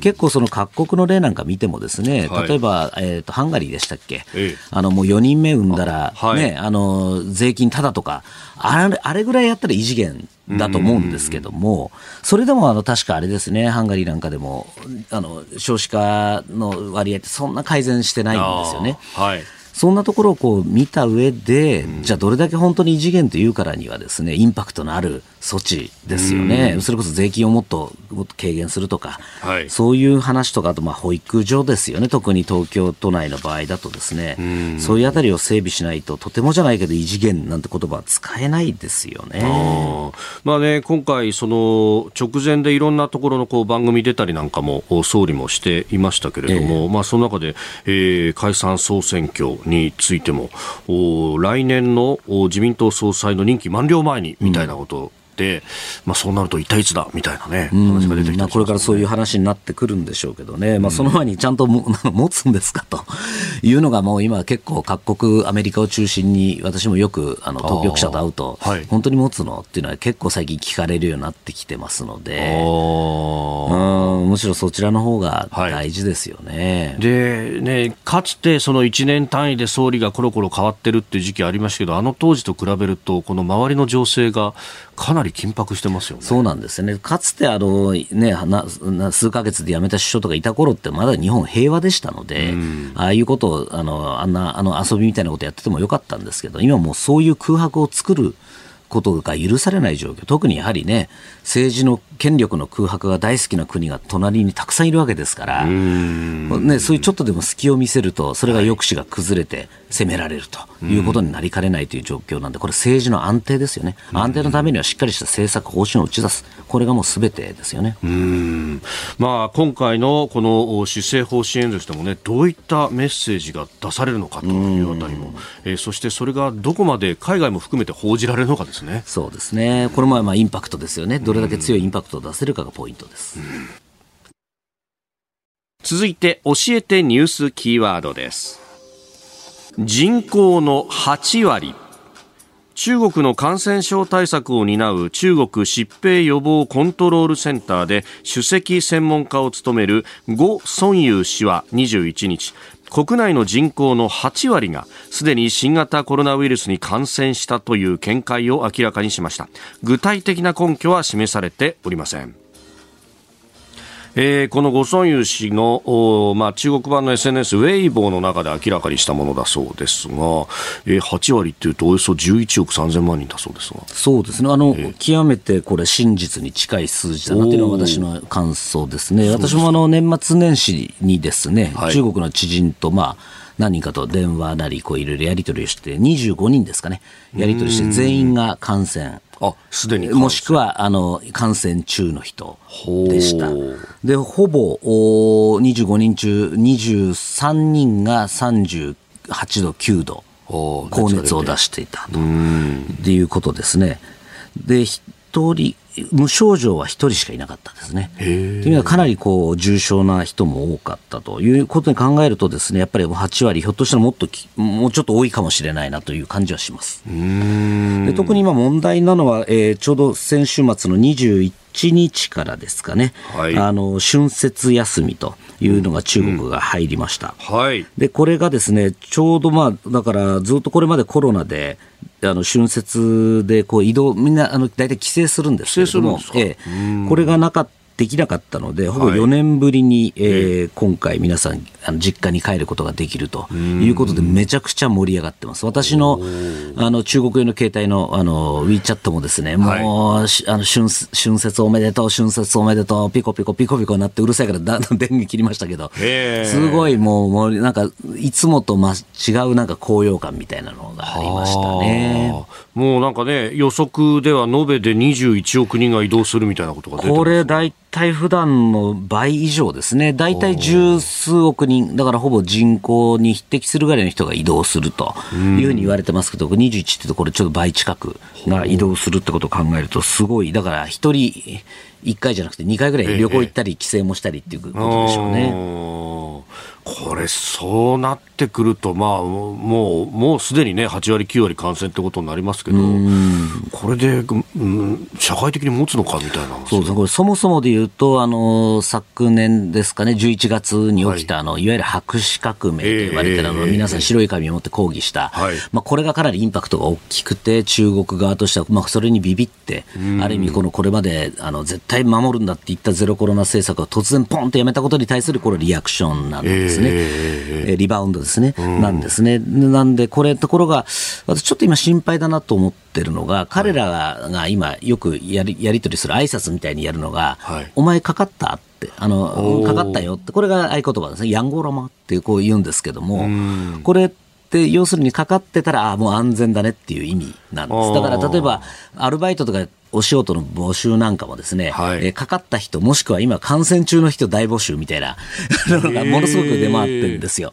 結構その各国の例なんか見てもですね、例えば、えっ、とハンガリーでしたっけ、あのもう4人目産んだら、ね、あの税金ただとか、あれあれぐらいやったら異次元だと思うんですけども、それでもあの確かあれですね、ハンガリーなんかでもあの少子化の割合ってそんな改善してないんですよね。はいそんなところをこう見た上で、うん、じゃあどれだけ本当に異次元というからにはですね、インパクトのある措置ですよね、それこそ税金をもっともっと軽減するとか、はい、そういう話とか、あとまあ保育所ですよね、特に東京都内の場合だとですね、そういうあたりを整備しないと、とてもじゃないけど、異次元なんて言葉は使えないですよね。あまあね、今回、その直前でいろんなところのこう番組出たりなんかも総理もしていましたけれども、えー、まあ、その中で、えー、解散・総選挙、についても、来年の自民党総裁の任期満了前にみたいなことを、まあ、そうなると一体いつだみたいなね、話が出てきこれからそういう話になってくるんでしょうけどね、まあ、その前にちゃんとも 持つんですかというのが、もう今、結構、各国、アメリカを中心に、私もよくあの当局者と会うと、はい、本当に持つのっていうのは結構最近聞かれるようになってきてますので、うん。むしろそちらの方が大事ですよね。はい、でね、かつてその1年単位で総理がコロコロ変わってるっていう時期ありましたけど、あの当時と比べると、この周りの情勢がかなり緊迫してますよね。そうなんですね。かつてあの、ね、な数ヶ月で辞めた首相とかいた頃ってまだ日本平和でしたので、うん、ああいうことをあのあんなあの遊びみたいなことやっててもよかったんですけど今もうそういう空白を作ることが許されない状況。特にやはりね政治の権力の空白が大好きな国が隣にたくさんいるわけですから、ね、そういうちょっとでも隙を見せるとそれが抑止が崩れて攻められるということになりかねないという状況なんでこれ政治の安定ですよね。安定のためにはしっかりした政策方針を打ち出す。これがもうすべてですよね。まあ、今回のこの施政方針演説でもねどういったメッセージが出されるのかというあたりも、えー、そしてそれがどこまで海外も含めて報じられるのかですね。そうですね。これもまあインパクトですよね。どれだけ強いインパクトを出せるかがポイントです、続いて教えてニュースキーワードです。人口の8割。中国の感染症対策を担う中国疾病予防コントロールセンターで首席専門家を務める呉孫雄氏は21日国内の人口の8割がすでに新型コロナウイルスに感染したという見解を明らかにしました。具体的な根拠は示されておりません。えー、このゴソンユー氏の、まあ、中国版の SNS ウェイボーの中で明らかにしたものだそうですが、えー、8割っていうとおよそ11億3000万人だそうですが。そうですね。あの、えー、極めてこれ真実に近い数字だなというのが私の感想ですね。私もあの年末年始にですね、はい、中国の知人とまあ何人かと電話なりこういろいろやり取りをして25人ですかね。やり取りして全員が感染あすでにもしくはあの感染中の人でした。で、ほぼお25人中23人が38度、9度、高熱を出していたと。いうことですね。で、1人、無症状は1人しかいなかったですね。というのはかなりこう重症な人も多かったということに考えるとですねやっぱり8割ひょっとしたらもっともうちょっと多いかもしれないなという感じはします。で特に今問題なのは、えー、ちょうど先週末の21日からですかね、はい、あの春節休みというのが中国が入りました、うんはい、でこれがですねちょうどまあだからずっとこれまでコロナであの春節でこう移動、みんなあの大体帰省するんですけれども、ええ、これがなかった。できなかったので、ほぼ4年ぶりに、はい、えー、今回、皆さんあの、実家に帰ることができるということで、めちゃくちゃ盛り上がってます。私のあの中国用の携帯のあの WeChat もですね、もう、はい、あの春春節おめでとう、春節おめでとう、ピコピコピコピコなってうるさいからだんだん 電源切りましたけど、すごいもう、もうなんか、いつもと、ま、違うなんか高揚感みたいなのがありましたね。もうなんかね、予測では延べで21億人が移動するみたいなことが出てこれ大体普段の倍以上ですね。大体十数億人、だからほぼ人口に匹敵するぐらいの人が移動するというふうに言われてますけど、21ってところちょっと倍近くが移動するってことを考えるとすごい、だから一人1回じゃなくて2回ぐらい旅行行ったり帰省もしたりっていうことでしょうね。これ、そうなってくると、まあ、もう、もうすでにね、8割、9割感染ってことになりますけど、これで、うん、社会的に持つのかみたいなそうですね、これ、そもそもで言うと、あの昨年ですかね、11月に起きた、はい、あのい。わゆる白紙革命と言われてる、あの皆さん、白い紙を持って抗議した、はい、まあ、これがかなりインパクトが大きくて、中国側としては、まあ、それにビビって、ある意味、このこれまであの絶対守るんだって言ったゼロコロナ政策を突然、ポンとやめたことに対するこれ、リアクションなんです。ですね、えー、リバウンドですね、うん、なんですね。なんで、これ、ところが、私、ちょっと今、心配だなと思ってるのが、彼らが今、よくやりやり取りする挨拶みたいにやるのが、はい、お前かかったってあのかかったよって、これが合言葉ですね、ヤンゴロマってこう言うんですけども、これって要するにかかってたら、あもう安全だねっていう意味なんです。だから例えば、アルバイトとかお仕事の募集なんかもですね、はい、えかかった人、もしくは今感染中の人大募集みたいなのがものすごく出回ってるんですよ。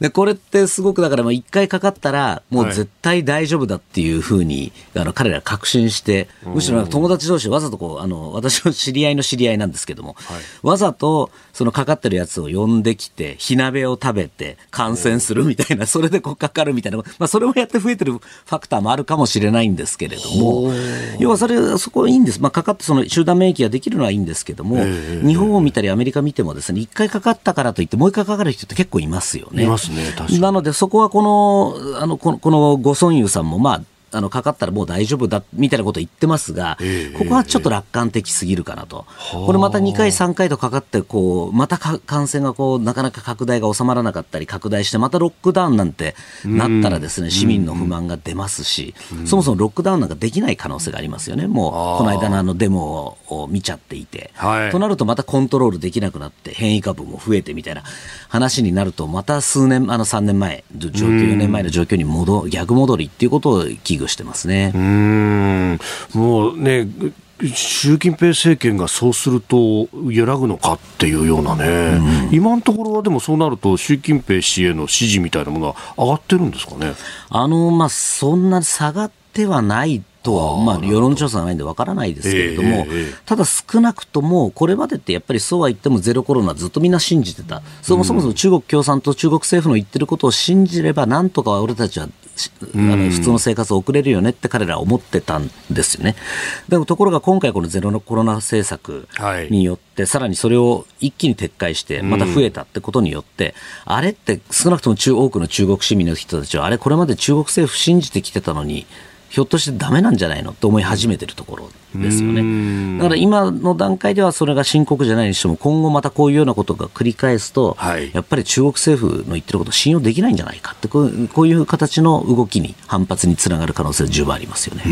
で、これってすごくだから一回かかったらもう絶対大丈夫だっていうふうに、あの彼ら確信して、むしろ友達同士わざとこう、あの、私の知り合いの知り合いなんですけども、はい、わざとそのかかってるやつを呼んできて、火鍋を食べて感染するみたいな、それでこうかかるみたいな、まあそれもやって増えてるファクターもあるかもしれないんですけれども、要はそれ、そこいいんです。まあかかってその集団免疫ができるのはいいんですけども、日本を見たりアメリカ見てもですね、一回かかったからといってもう一回かかる人って結構いますよね。いますね、なのでそこはこの、あの、この、このご孫優さんもまあ、あのかかったらもう大丈夫だみたいなことを言ってますが、ここはちょっと楽観的すぎるかなと、これまた2回、3回とかかって、こうまた感染がこうなかなか拡大が収まらなかったり、拡大して、またロックダウンなんてなったら、ですね市民の不満が出ますし、そもそもロックダウンなんかできない可能性がありますよね、もうこの間のあのデモを見ちゃっていて、はい、となるとまたコントロールできなくなって、変異株も増えてみたいな話になると、また数年、あの3年前、状況、4年前の状況に戻逆戻りっていうことを危惧してますね。うん。もうね習近平政権がそうすると揺らぐのかっていうようなね、うん、今のところはでもそうなると習近平氏への支持みたいなものは上がってるんですかね。あの、まあ、そんな下がってはないとは、まあ、世論調査がないんでわからないですけれども、ただ少なくとも、これまでってやっぱりそうは言ってもゼロコロナずっとみんな信じてた。そもそも中国共産党、中国政府の言ってることを信じれば、なんとか俺たちはあの普通の生活を送れるよねって彼らは思ってたんですよね。でもところが今回このゼロコロナ政策によって、はい、さらにそれを一気に撤回して、また増えたってことによって、うん、あれって少なくとも中多くの中国市民の人たちは、あれこれまで中国政府信じてきてたのに、ひょっとしてだめなんじゃないのと思い始めてるところですよね。だから今の段階ではそれが深刻じゃないにしても、今後またこういうようなことが繰り返すと、はい、やっぱり中国政府の言ってることを信用できないんじゃないかってこう、こういう形の動きに、反発につながる可能性は十分ありますよね。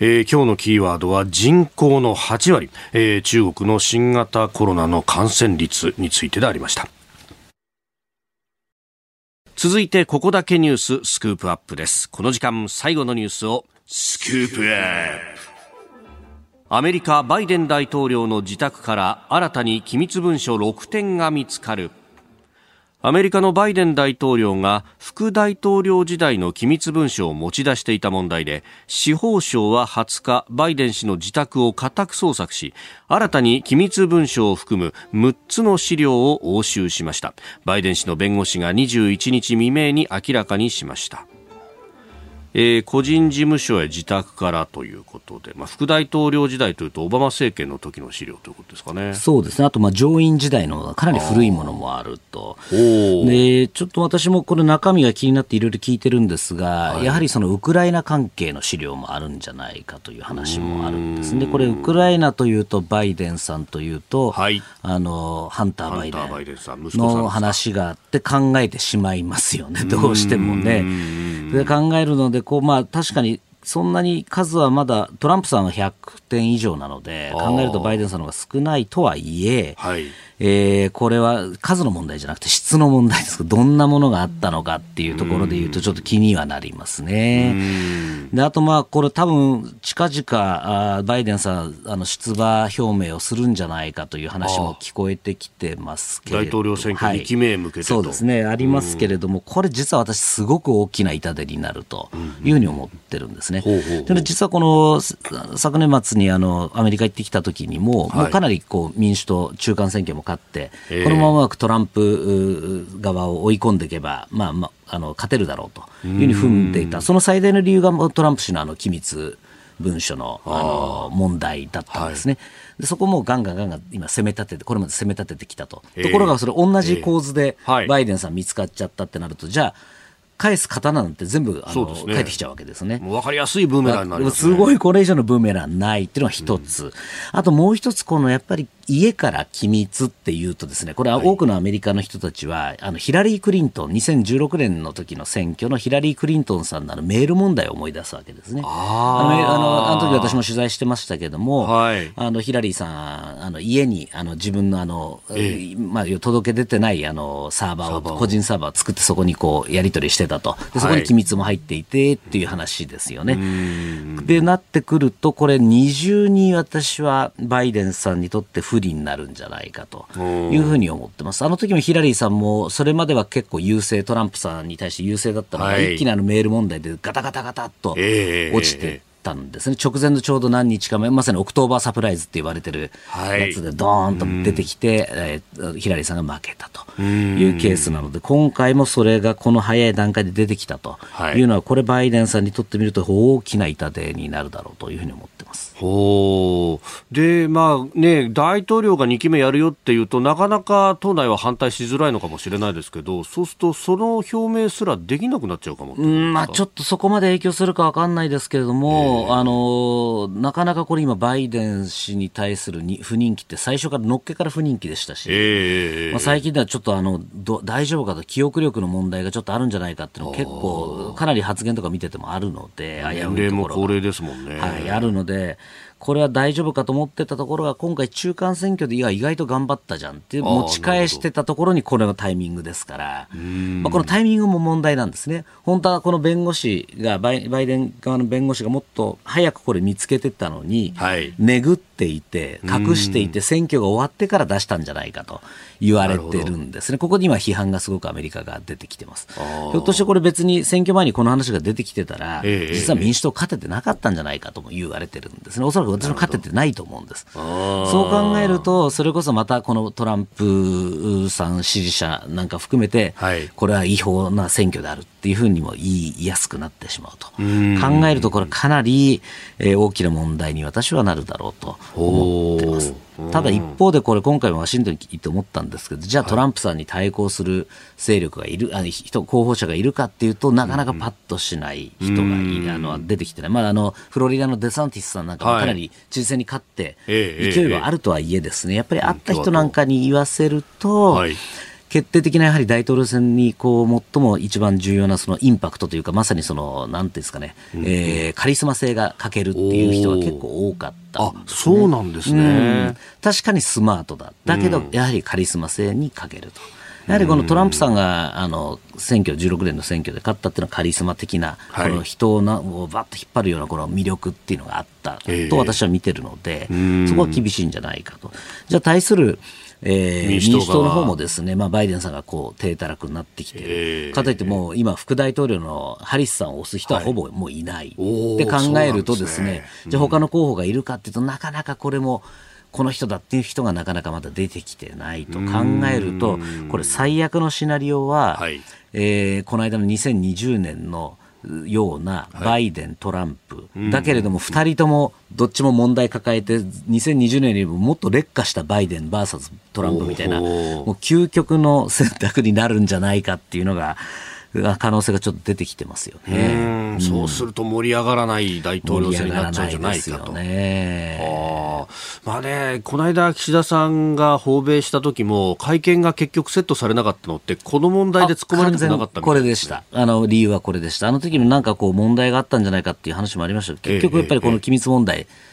えー、今日のキーワードは人口の8割、えー、中国の新型コロナの感染率についてでありました。続いてここだけニューススクープアップです。この時間最後のニュースをスクープアップ。アメリカバイデン大統領の自宅から新たに機密文書6点が見つかるアメリカのバイデン大統領が副大統領時代の機密文書を持ち出していた問題で司法省は20日バイデン氏の自宅を家宅捜索し新たに機密文書を含む6つの資料を押収しました。バイデン氏の弁護士が21日未明に明らかにしました。えー、個人事務所や自宅からということで、まあ、副大統領時代というと、オバマ政権の時の資料ということですかね。そうですね。あと、まあ、上院時代のかなり古いものもあると。で、ちょっと私もこれ中身が気になっていろいろ聞いてるんですが、はい、やはりそのウクライナ関係の資料もあるんじゃないかという話もあるんですね。これ、ウクライナというと、バイデンさんというと、はい、あの、ハンター・バイデンの話があって考えてしまいますよね。どうしてもね。で考えるので、こう、まあ、確かにそんなに数はまだ、トランプさんは100点以上なので、考えるとバイデンさんの方が少ないとはいえ、はい、えー、これは数の問題じゃなくて質の問題です。どんなものがあったのかっていうところで言うと、ちょっと気にはなりますね。で、あとまあ、これ多分、近々、あバイデンさん、あの、出馬表明をするんじゃないかという話も聞こえてきてますけれど大統領選挙2期目へ向けて、はい、そうですね、ありますけれども、これ実は私、すごく大きな痛手になるというふうに思ってるんですね。で実はこの、昨年末にあの、アメリカ行ってきた時にも、はい、もうかなりこう、民主党中間選挙も勝って、えー、このままトランプ側を追い込んでいけば、まあまあ、あの勝てるだろうというふうに踏んでいた、その最大の理由がトランプ氏のあの機密文書のあ。の問題だったんですね。はい、でそこもガンガンガンガン今攻め立てて、これまで攻め立ててきたと。ところがそれ同じ構図でバイデンさん見つかっちゃったってなると、じゃあ、返す刀なんて全部あの、ね、返ってきちゃうわけですね。分かりやすいブーメランになります、ね、すごいこれ以上のブーメランないっていうのが一つ、うん、あともう一つこのやっぱり家から機密っていうとですね、これは多くのアメリカの人たちは、はい、あのヒラリー・クリントン、2016年の時の選挙のヒラリー・クリントンさんのあのメール問題を思い出すわけですね。あのあのあの時私も取材してましたけども、はい、あのヒラリーさん、あの家にあの自分のあの、ええ、まあ、届け出てないあのサーバーを、個人サーバーを作ってそこにこうやり取りしてたと。でそこに機密も入っていてっていう話ですよね。はい、で、なってくると、これ二重に私はバイデンさんにとって不不利になるんじゃないかというふうに思ってます。あの時もヒラリーさんも、それまでは結構優勢、トランプさんに対して優勢だったのが、はい、一気にあのメール問題でガタガタガタっと落ちて、えーたんですね、直前のちょうど何日か前、まさにオクトーバーサプライズって言われてるやつで、どーんと出てきて、えー、ヒラリーさんが負けたというケースなので、今回もそれがこの早い段階で出てきたというのは、これ、バイデンさんにとってみると、大きな痛手になるだろうというふうに思ってます。ほで、まあね、大統領が2期目やるよっていうと、なかなか党内は反対しづらいのかもしれないですけど、そうすると、その表明すらできなくなっちゃうかもうんまあ、ちょっとそこまで影響するか分かんないですけれども、あのなかなかこれ、今、バイデン氏に対するに不人気って、最初からのっけから不人気でしたし、えー、まあ、最近ではちょっとあのど大丈夫かと、記憶力の問題がちょっとあるんじゃないかっていうの結構、かなり発言とか見ててもあるので、年齢も高齢ですもんね。はい、あるので、これは大丈夫かと思ってたところが、今回、中間選挙でいや意外と頑張ったじゃんって持ち返してたところに、これのタイミングですから、まあ、このタイミングも問題なんですね、本当はこの弁護士がバイ、バイデン側の弁護士がもっと早くこれ見つけてたのに、はい、ネグっていて、隠していて、選挙が終わってから出したんじゃないかと言われてるんですね、ここに今、批判がすごくアメリカが出てきてます。ひょっとしてこれ、別に選挙前にこの話が出てきてたら、え実は民主党勝ててなかったんじゃないかとも言われてるんですね、おそらく私も勝ててないと思うんです。そう考えると、それこそまたこのトランプさん支持者なんか含めて、はい、これは違法な選挙であるっていうふうにも言いやすくなってしまうと。考えると、これ、かなり、えー、大きな問題に私はなるだろうと思ってます。ただ一方でこれ今回もワシントンに行って思ったんですけどじゃあトランプさんに対抗する勢力がいる、あの人候補者がいるかっていうとなかなかパッとしない人がいあの出てきてない、まあ、あのフロリダのデサンティスさんなんかもかなり知事選に勝って勢いはあるとはいえですね。やっぱり会った人なんかに言わせると、決定的なやはり大統領選にこう最も一番重要なそのインパクトというかまさにそのなんていうんですかね、うん、えー、カリスマ性が欠けるっていう人が結構多かった、ね、あそうなんですね、うん、確かにスマートだ。だけどやはりカリスマ性に欠けると。やはりこのトランプさんがあの選挙16年の選挙で勝ったっていうのはカリスマ的な、この人をなをバッと引っ張るようなこの魅力っていうのがあったと私は見てるので、そこは厳しいんじゃないかと。じゃあ対するえー、民主党の方もですね、まあ、バイデンさんがこう低たらくになってきてる、かといってもう今、副大統領のハリスさんを推す人はほぼもういない、って考えるとですね、じゃあ他の候補がいるかっていうとなかなかこれもこの人だっていう人がなかなかまだ出てきてないと考えるとこれ最悪のシナリオは、はい、えー、この間の2020年のようなバイデン、トランプ、だけれども2人ともどっちも問題抱えて2020年よりももっと劣化したバイデン VS トランプみたいなもう究極の選択になるんじゃないかっていうのが可能性がちょっと出てきてますよね。うそうすると盛り上がらない大統領選になっちゃうんじゃないかと。ね、あまあね、この間岸田さんが訪米した時も会見が結局セットされなかったのってこの問題で突っ込まれてなかった、ね、これでした。あの理由はこれでした。あの時もなんかこう問題があったんじゃないかっていう話もありましたけど、結局やっぱりこの機密問題、えええ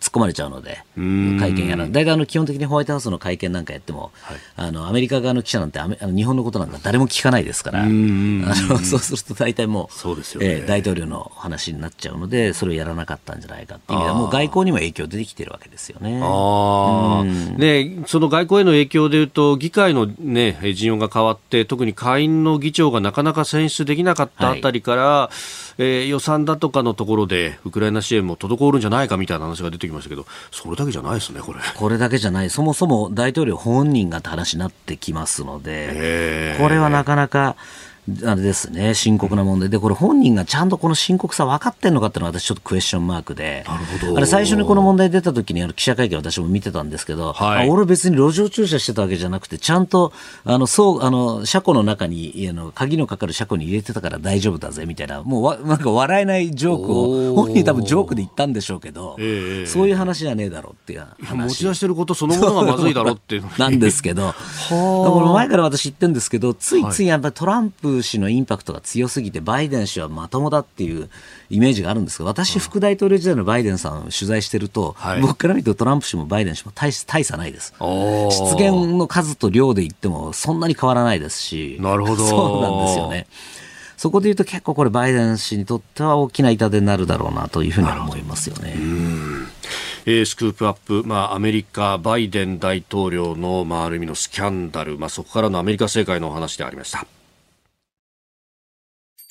突っ込まれちゃうので、会見やら、大体あの基本的にホワイトハウスの会見なんかやっても、はい、あのアメリカ側の記者なんてあの日本のことなんか誰も聞かないですから、あのそうすると大体もうそうですよ、ね、えー、大統領の話になっちゃうので、それをやらなかったんじゃないかっていう意味では、もう外交にも影響出てきてるわけですよね。あでその外交への影響でいうと、議会の、ね、陣容が変わって、特に下院の議長がなかなか選出できなかったあたりから、はいえー、予算だとかのところでウクライナ支援も滞るんじゃないかみたいな話が出てきましたけどそれだけじゃないですねこれ。これだけじゃない。そもそも大統領本人がって話になってきますのでこれはなかなかあれですね、深刻な問題。で、これ本人がちゃんとこの深刻さ分かってるのかっていうのは私ちょっとクエスチョンマークで、なるほど。あれ最初にこの問題出た時にあの記者会見私も見てたんですけど、はい、俺別に路上駐車してたわけじゃなくて、ちゃんと、あの、そう、あの、車庫の中に、あの、鍵のかかる車庫に入れてたから大丈夫だぜみたいな、もうわ、なんか笑えないジョークを、本人多分ジョークで言ったんでしょうけど、えー、そういう話じゃねえだろうっていう話。持ち出してることそのものがまずいだろうっていう なんですけど、これ前から私言ってるんですけど、ついついやっぱりトランプ氏のインパクトが強すぎて、バイデン氏はまともだっていうイメージがあるんですが、私、副大統領時代のバイデンさんを取材してると、はい、僕から見るとトランプ氏もバイデン氏も大大差ないです。失言の数と量で言っても、そんなに変わらないですし、なるほど。そうなんですよね。そこで言うと結構これバイデン氏にとっては大きな痛手になるだろうなというふうに思いますよね。えー、スクープアップ、まあ、アメリカバイデン大統領の、まあ、ある意味のスキャンダル、まあ、そこからのアメリカ政界のお話でありました